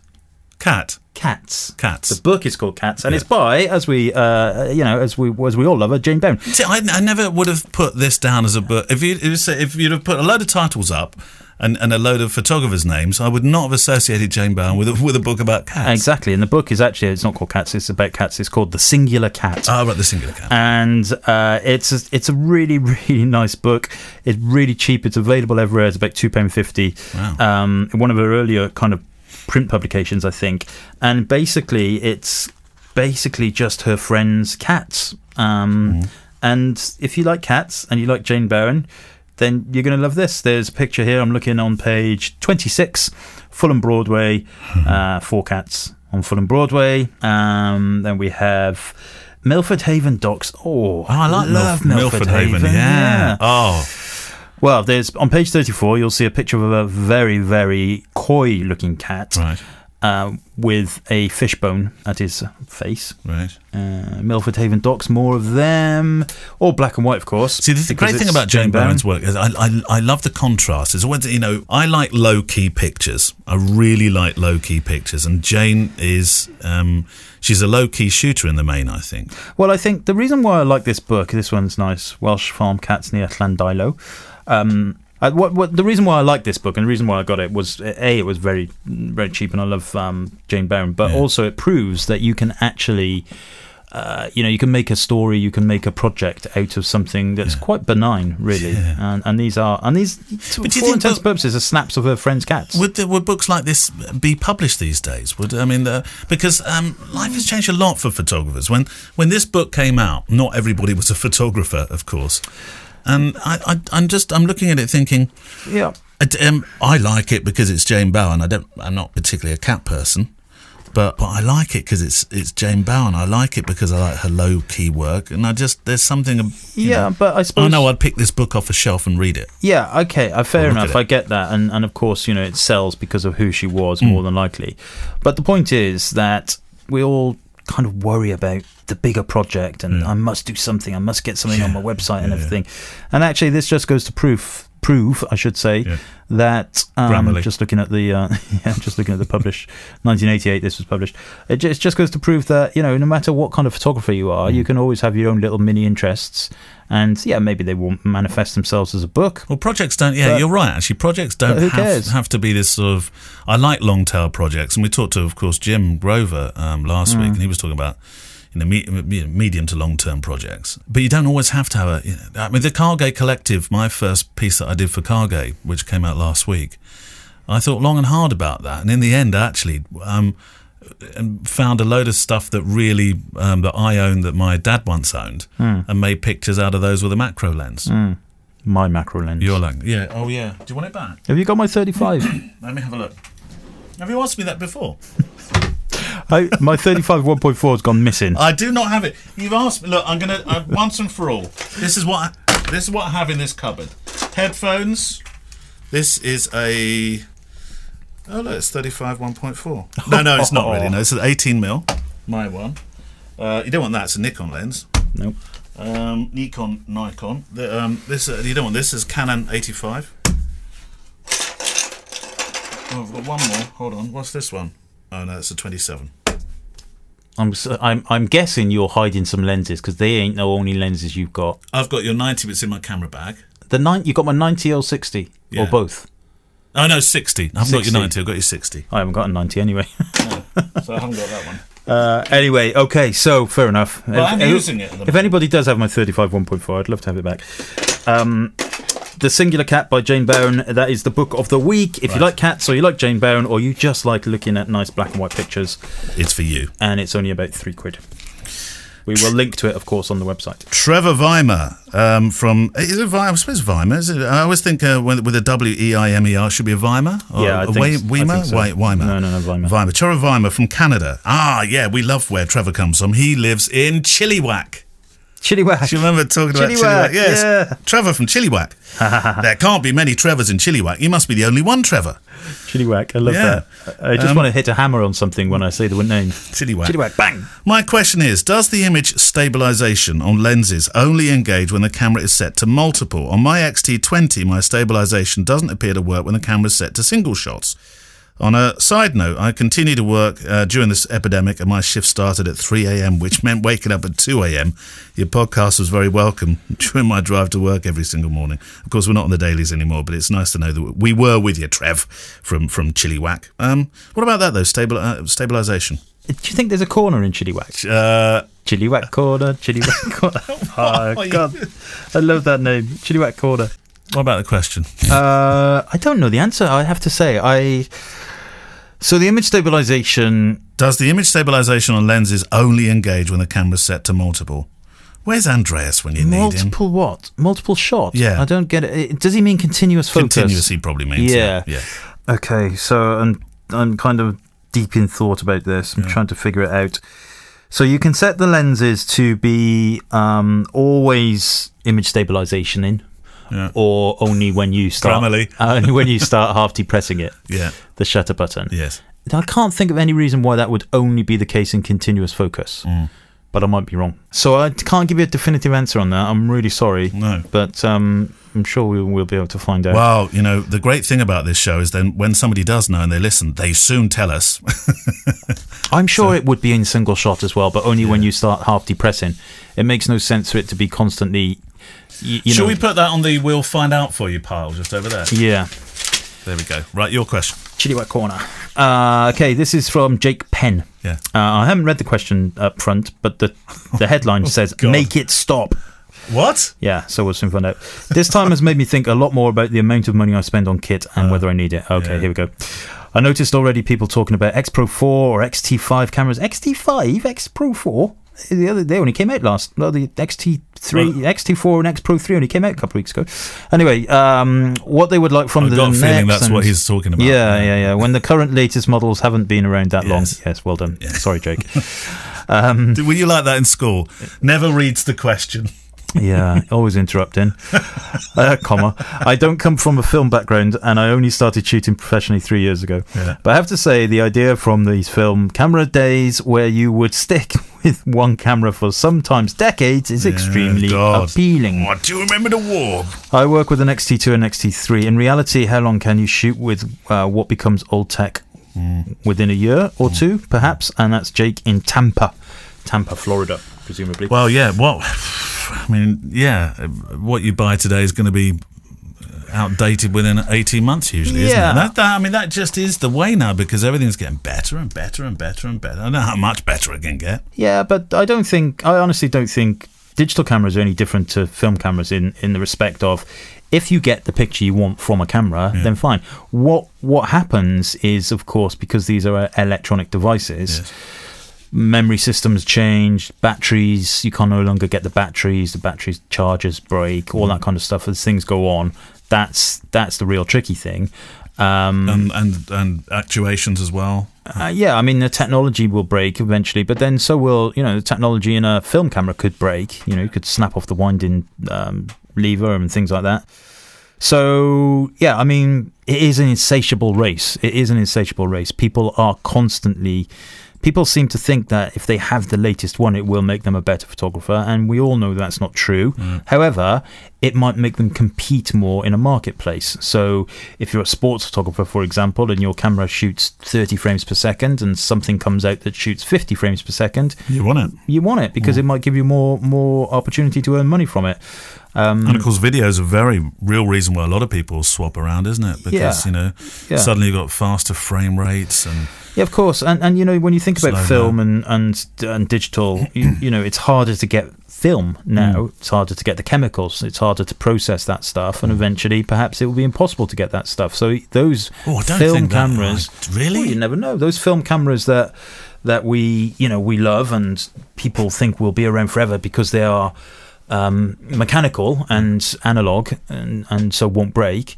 cat. Cats. Cats. The book is called Cats, and Yeah. it's by, as we, uh, you know, as we as we all love her, Jane Bown. See, I, I never would have put this down as a book. If you if you say- if you'd have put a load of titles up and, and a load of photographers' names, I would not have associated Jane Bown with a, with a book about cats. Exactly, and the book is actually it's not called Cats; it's about cats. It's called The Singular Cat. Ah, right, the singular cat. and uh, it's a, it's a really really nice book. It's really cheap. It's available everywhere. It's about two pound fifty. Wow. Um, one of her earlier kind of print publications, I think. And basically, it's basically just her friends' cats. Um, And if you like cats and you like Jane Bown, then you're going to love this. There's a picture here. I'm looking on page 26, Fulham Broadway, uh, four cats on Fulham Broadway. Um, then we have Milford Haven Docks. Oh, Oh, I like love Milf- Milford Haven. Yeah. yeah. Oh, Well, there's on page 34, you'll see a picture of a very, very coy looking cat right, uh, with a fishbone at his face. right. Uh, Milford Haven Docks, more of them. All black and white, of course. See, the, great thing about Jane Bown. Bown's work is I, I, I love the contrast. It's always, you know, I like low key pictures. I really like low key pictures, and Jane is, um, she's a low key shooter in the main. I think. Well, I think the reason why I like this book, this one's nice, Welsh Farm Cats near Llandeilo. Um, I, what, what, the reason why I like this book and the reason why I got it was a it was very very cheap and I love um, Jane Bown, but Yeah. also it proves that you can actually. Uh, you know, you can make a story, you can make a project out of something that's quite benign, really. Yeah. And, and these are, and these, to, But do you for think intents and purposes, are snaps of her friend's cats. Would the, would books like this be published these days? Would I mean the, because um, life has changed a lot for photographers. When when this book came out, not everybody was a photographer, of course. And I, I I'm just I'm looking at it thinking, yeah. I, um, I like it because it's Jane Bown. I don't. I'm not particularly a cat person, but but I like it because it's it's Jane Bown. I like it because I like her low key work, and I just there's something. um, Yeah, know, but I suppose. I know I'd pick this book off a shelf and read it. Yeah, okay, uh, fair enough. I get that, and and of course, you know, it sells because of who she was more Hmm. than likely. But the point is that we all kind of worry about the bigger project, and hmm. I must do something. I must get something on my website and yeah, yeah. everything. And actually, this just goes to proof. Prove, I should say, Yeah. that um, just looking at the uh, yeah, just looking at the published 1988. This was published. It just, just goes to prove that you know, no matter what kind of photographer you are, Hmm. you can always have your own little mini interests, and yeah, maybe they won't manifest themselves as a book, Well, projects don't. Yeah, But- you're right. Actually, projects don't have, have to be this sort of. I like long tail projects, and we talked to, of course, Jim Grover um, last Mm. week, and he was talking about. You know, me, medium to long term projects, but you don't always have to have a. You know, I mean, the Kage Collective, my first piece that I did for Kage, which came out last week, I thought long and hard about that, and in the end, I actually um, found a load of stuff that really um, that I owned that my dad once owned, Hmm. and made pictures out of those with a macro lens. my macro lens. Your lens. yeah, oh yeah. Do you want it back? Have you got my 35? Let me have a look. Have you asked me that before? I, my 35 1.4 has gone missing. I do not have it. You've asked me. Look, I'm gonna uh, once and for all. This is what I, this is what I have in this cupboard. Headphones. This is a Oh, look, it's 35 1.4. No, no, it's not really. No, it's an 18 mil. My one. Uh, you don't want that. It's a Nikon lens. Nope. Um, Nikon, Nikon. The, um, this uh, you don't want this. Is Canon 85. Oh, I've got one more. Hold on. What's this one? Oh no, it's a 27. I'm s- I'm I'm guessing you're hiding some lenses because they ain't the only lenses you've got. I've got your 90 bits in my camera bag. The nine you got my 90 or 60 Yeah. or both. Oh no, 60. I've got 60. your 90. I've got your 60. I haven't got a 90 anyway. So I haven't got that one. Uh, anyway, okay, so fair enough. Well, If- I'm if- using it at the If moment. anybody does have my 35 1.4, I'd love to have it back. Um, the Singular Cat by Jane Bown, that is the book of the week. If you like cats or you like Jane Bown or you just like looking at nice black and white pictures, It's for you. and it's only about three quid. We will link to it, of course, on the website. Trevor Weimer um, from is it Weimer? I suppose Weimer. Is it? I always think uh, with, a W E I M E R should be a Weimer. Or Yeah, I a think- Weimer. so. Wei- Weimer. No, no, no, Weimer. Weimer. Trevor Weimer from Canada. Ah, yeah, we love where Trevor comes from. He lives in Chilliwack. Chilliwack. Do you remember talking about Chilliwack, Chilliwack? Yes, yeah. Trevor from Chilliwack. there can't be many Trevors in Chilliwack. You must be the only one Trevor. Chilliwack. I love Yeah. that. I I just Um, want to hit a hammer on something when I say the name. Chilliwack. Chilliwack, bang. My question is Does the image stabilization on lenses only engage when the camera is set to multiple? On my XT20, my stabilization doesn't appear to work when the camera is set to single shots. On a side note, I continue to work uh, during this epidemic, and my shift started at 3 a.m., which meant waking up at 2 a.m. Your podcast was very welcome during my drive to work every single morning. Of course, we're not on the dailies anymore, but it's nice to know that we were with you, Trev, from from Chilliwack. Um, what about that though? Stabil- uh, stabilization. Do you think there's a corner in Chilliwack? Uh, Chilliwack corner, Chilliwack corner. Oh, God. I love that name. Chilliwack corner. What about the question? Uh, I don't know the answer. I have to say, I. So the image stabilization. Does the image stabilization on lenses only engage when the camera's set to multiple? Where's Andreas when you need him? Multiple what? Multiple shots? Yeah. I don't get it. Does he mean continuous focus? Continuous, he probably means. Yeah. Yeah. Okay, so I'm I'm kind of deep in thought about this. I'm trying to figure it out. So you can set the lenses to be um, always image stabilization in, Yeah. or only when you start Grammarly. only when you start half depressing it, Yeah. the shutter button. Yes. I can't think of any reason why that would only be the case in continuous focus. Mm. But I might be wrong. So I can't give you a definitive answer on that. I'm really sorry. No. But um, I'm sure we will be able to find out. Well, you know, the great thing about this show is then when somebody does know and they listen, they soon tell us. I'm sure it would be in single shot as well, but only when you start half depressing. It makes no sense for it to be constantly. Y- You, Shall know, we put that on the "We'll find out for you" pile just over there? Yeah. There we go. Right, your question. Chilliwack Corner. Uh, okay, this is from Jake Penn. Yeah. Uh, I haven't read the question up front, but the the headline says God. "Make it stop." What? Yeah, so we'll soon find out. This time has made me think a lot more about the amount of money I spend on kit and whether I need it. Okay, Uh, yeah. here we go. I noticed already people talking about X Pro 4 or XT5 cameras. XT5, X Pro 4. The other day when he came out last. No, the XT3, XT4, and X Pro 3 only came out a couple of weeks ago. Anyway, um, what they would like from I've the got a feeling next that's what he's talking about. Yeah, yeah, yeah. When the current latest models haven't been around that long. Yes. Yes, well done. Sorry, Jake. Were you like that in school? Never reads the question. Yeah, always interrupting. Uh, comma. I don't come from a film background, and I only started shooting professionally three years ago. Yeah. But I have to say, the idea from these film camera days, where you would stick with one camera for sometimes decades, is extremely God. appealing. What do you remember the war? I work with an XT2 and XT3. In reality, how long can you shoot with uh, what becomes old tech? Within a year or two, perhaps. And that's Jake in Tampa, Tampa, Florida, presumably. Well, yeah. What? I mean, yeah. What you buy today is going to be outdated within 18 months usually isn't Yeah. it that, that, i mean that just is the way now because everything's getting better and better and better and better i don't know how much better it can get Yeah, but I don't think I honestly don't think digital cameras are any different to film cameras in in the respect of if you get the picture you want from a camera, then fine. What what happens is, of course, because these are electronic devices. Yes. Memory systems change, batteries. You can no longer get the batteries. The batteries charges break, all that kind of stuff. As things go on, that's that's the real tricky thing. Um, and and and actuations as well uh, yeah, I mean the technology will break eventually, but then so will you know the technology in a film camera could break. You know, you could snap off the winding um, lever and things like that. So yeah, I mean, it is an insatiable race. It is an insatiable race. People are constantly. People seem to think that if they have the latest one, it will make them a better photographer, and we all know that's not true. Mm. However, it might make them compete more in a marketplace. So, if you're a sports photographer, for example, and your camera shoots 30 frames per second, and something comes out that shoots 50 frames per second, You want it. you want it because mm. it might give you more more opportunity to earn money from it. Um, And of course, video is a very real reason why a lot of people swap around, isn't it? Because Yeah. you know, Yeah. suddenly you've got faster frame rates, and Yeah, of course. And and you know when you think about film and and and digital, you, you know it's harder to get film now. Mm. It's harder to get the chemicals. It's harder to process that stuff, Mm. and eventually, perhaps it will be impossible to get that stuff. So those Oh, I don't film think that, cameras. Really? Well, you never know. Those film cameras that that we you know we love and people think will be around forever because they are um, mechanical and analog and and so won't break.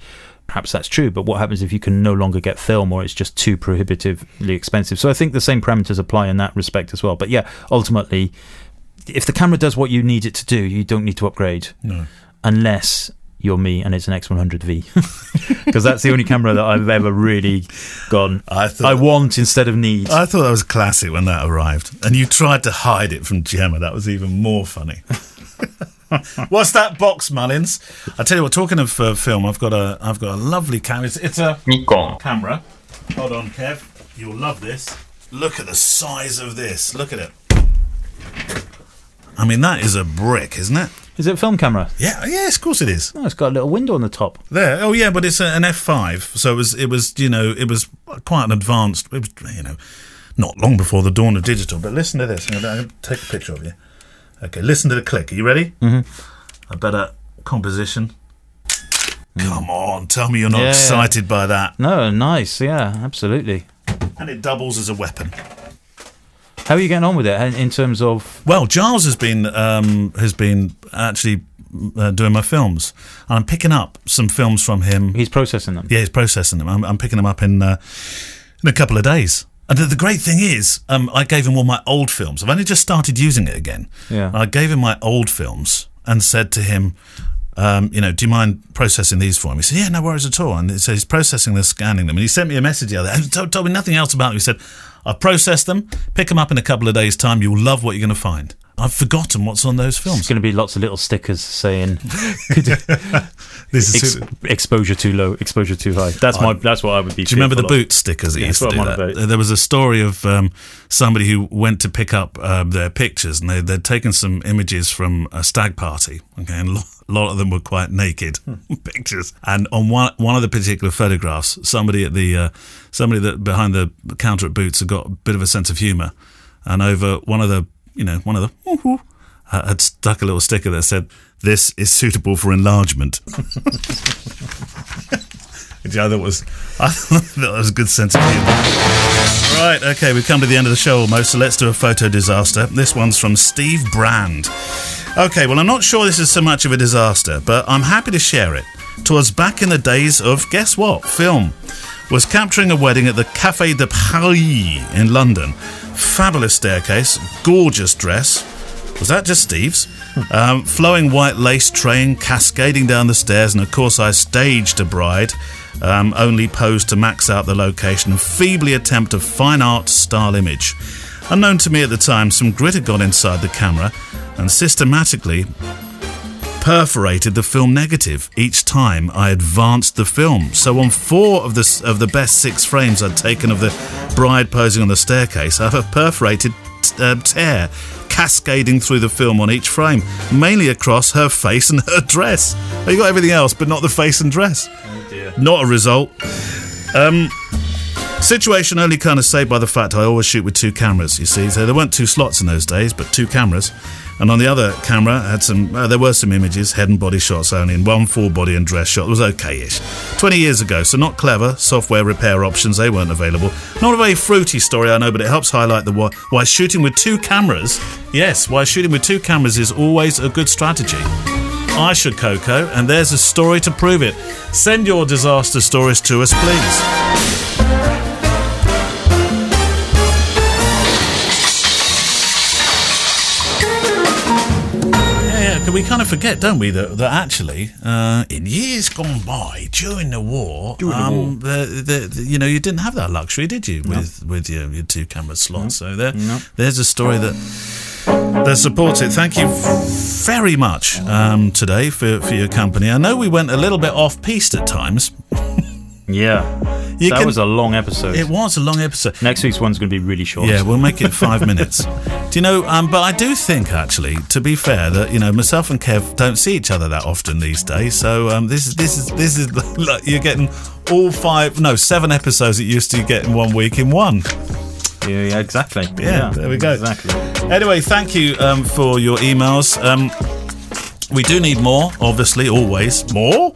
Perhaps that's true, but what happens if you can no longer get film or it's just too prohibitively expensive? So I think the same parameters apply in that respect as well. But yeah, ultimately, if the camera does what you need it to do, you don't need to upgrade. No. Unless you're me and it's an X100V. Because that's the only camera that I've ever really gone, I thought I want instead of need. I thought that was classic when that arrived, and you tried to hide it from Gemma. That was even more funny. What's that box, Mullins? I tell you what. Talking of uh, film, I've got a I've got a lovely camera. It's, it's a Nikon. camera. Hold on, Kev. You'll love this. Look at the size of this. Look at it. I mean, that is a brick, isn't it? Is it a film camera? Yeah, yes, of course it is. Oh, it's got a little window on the top. There. Oh yeah, but it's a, an F5, so it was it was you know it was quite an advanced. It was you know not long before the dawn of digital. But listen to this. I'm going to take a picture of you. Okay, listen to the click. Are you ready? Mm-hmm. A better composition. Come on, tell me you're not Yeah, yeah. excited by that. No, nice. Yeah, absolutely. And it doubles as a weapon. How are you getting on with it in, in terms of? Well, Giles has been um, has been actually uh, doing my films, and I'm picking up some films from him. He's processing them. Yeah, he's processing them. I'm, I'm picking them up in uh, in a couple of days. And the, the great thing is, um, I gave him all my old films. I've only just started using it again. Yeah. I gave him my old films and said to him, um, you know, do you mind processing these for him? He said, yeah, no worries at all. And so he's processing them, scanning them. And he sent me a message the other day. He told, told me nothing else about them. He said, I've processed them. Pick them up in a couple of days' time. You'll love what you're going to find. I've forgotten what's on those films. There's films. going to be lots of little stickers saying could, This ex, is exposure too low, exposure too high. That's my. That's what I would be. Do you remember the of. boot stickers that Yeah, used to do that? about. There was a story of um, somebody who went to pick up um, their pictures, and they, they'd taken some images from a stag party. Okay, and lo- a lot of them were quite naked pictures. And on one one of the particular photographs, somebody at the uh, somebody that behind the counter at Boots had got a bit of a sense of humour, and over one of the you know one of the uh, had stuck a little sticker that said, "This is suitable for enlargement." Which I thought was, I thought that was good sense of humour. Right, okay, we've come to the end of the show almost, so let's do a photo disaster. This one's from Steve Brand. Okay, well, I'm not sure this is so much of a disaster, but I'm happy to share it. Twas back in the days of, guess what, film. Was capturing a wedding at the Café de Paris in London. Fabulous staircase, gorgeous dress. Was that just Steve's? Um, flowing white lace train cascading down the stairs, and of course, I staged a bride, um, only posed to max out the location and feebly attempt a fine art style image. Unknown to me at the time, some grit had got inside the camera and systematically perforated the film negative each time I advanced the film. So on four of the of the best six frames I'd taken of the bride posing on the staircase, I have a perforated uh, tear cascading through the film on each frame, mainly across her face and her dress. Oh, You got everything else, but not the face and dress. Not a result. Um, situation only kind of saved by the fact I always shoot with two cameras. You see, so there weren't two slots in those days, but two cameras. And on the other camera, had some. Uh, there were some images, head and body shots only, and one full body and dress shot. It was okay-ish. Twenty years ago, so not clever. Software repair options they weren't available. Not a very fruity story, I know, but it helps highlight the why, why shooting with two cameras. Yes, why shooting with two cameras is always a good strategy. I should Coco, and there's a story to prove it. Send your disaster stories to us, please. We kind of forget, don't we, that, that actually, uh, in years gone by, during the war, During the um, the, the, the- you know, you didn't have that luxury, did you, with with your, your two camera slots? So there, there's a story that that supports it. Thank you very much um, today for, for your company. I know we went a little bit off piste at times. Yeah. You that can- was a long episode. It was a long episode. Next week's one's going to be really short. Yeah, we'll make it five minutes. Do you know? Um, but I do think, actually, to be fair, that you know, myself and Kev don't see each other that often these days. So um, this is this is this is like you're getting all five, no, seven episodes that you used to get in one week in one. yeah, yeah, exactly. Yeah, there we go. Exactly. Anyway, thank you um, for your emails. Um, we do need more, obviously, always more.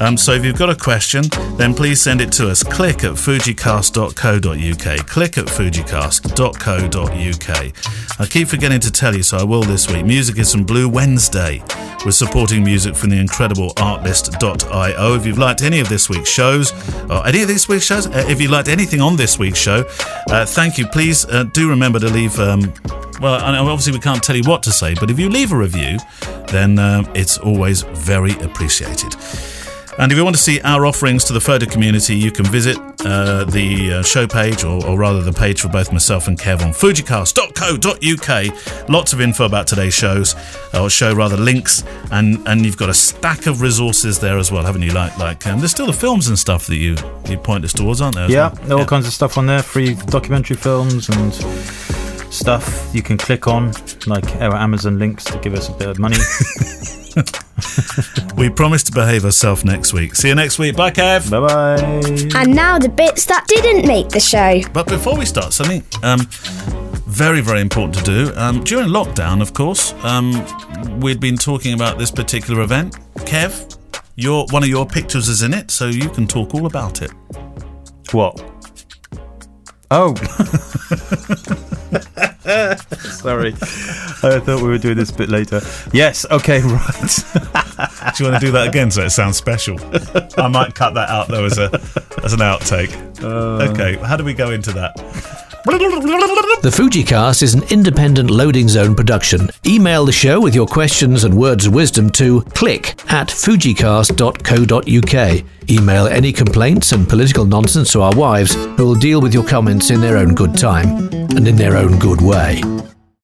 Um, so if you've got a question, then please send it to us. Click at fujicast.co.uk. Click at fujicast.co.uk. I keep forgetting to tell you, so I will this week. Music is from Blue Wednesday. We're supporting music from the incredible artlist.io. If you've liked any of this week's shows, or any of this week's shows, uh, if you liked anything on this week's show, uh, thank you. Please uh, do remember to leave. Um, well, obviously we can't tell you what to say, but if you leave a review, then um, it's always very appreciated. And if you want to see our offerings to the photo community, you can visit uh, the uh, show page, or, or rather the page for both myself and Kev on fujicast.co.uk. Lots of info about today's shows, or show rather links, and, and you've got a stack of resources there as well, haven't you? Like like um, there's still the films and stuff that you you point us towards, aren't there? Yeah, well? all kinds of stuff on there. Free documentary films and stuff you can click on, like our Amazon links to give us a bit of money. We promise to behave ourselves next week. See you next week. Bye, Kev. bye bye. And now the bits that didn't make the show. But before we start, something um, very, very important to do. Um, during lockdown, of course, um, we'd been talking about this particular event. Kev, your one of your pictures is in it, so you can talk all about it. What? Oh. Sorry. I thought we were doing this a bit later. Yes, okay, right. Do you want to do that again so it sounds special? I might cut that out though as a as an outtake. Uh. okay, how do we go into that? The FujiCast is an independent loading zone production. Email the show with your questions and words of wisdom to click at fujicast.co.uk. Email any complaints and political nonsense to our wives, who will deal with your comments in their own good time and in their own good way.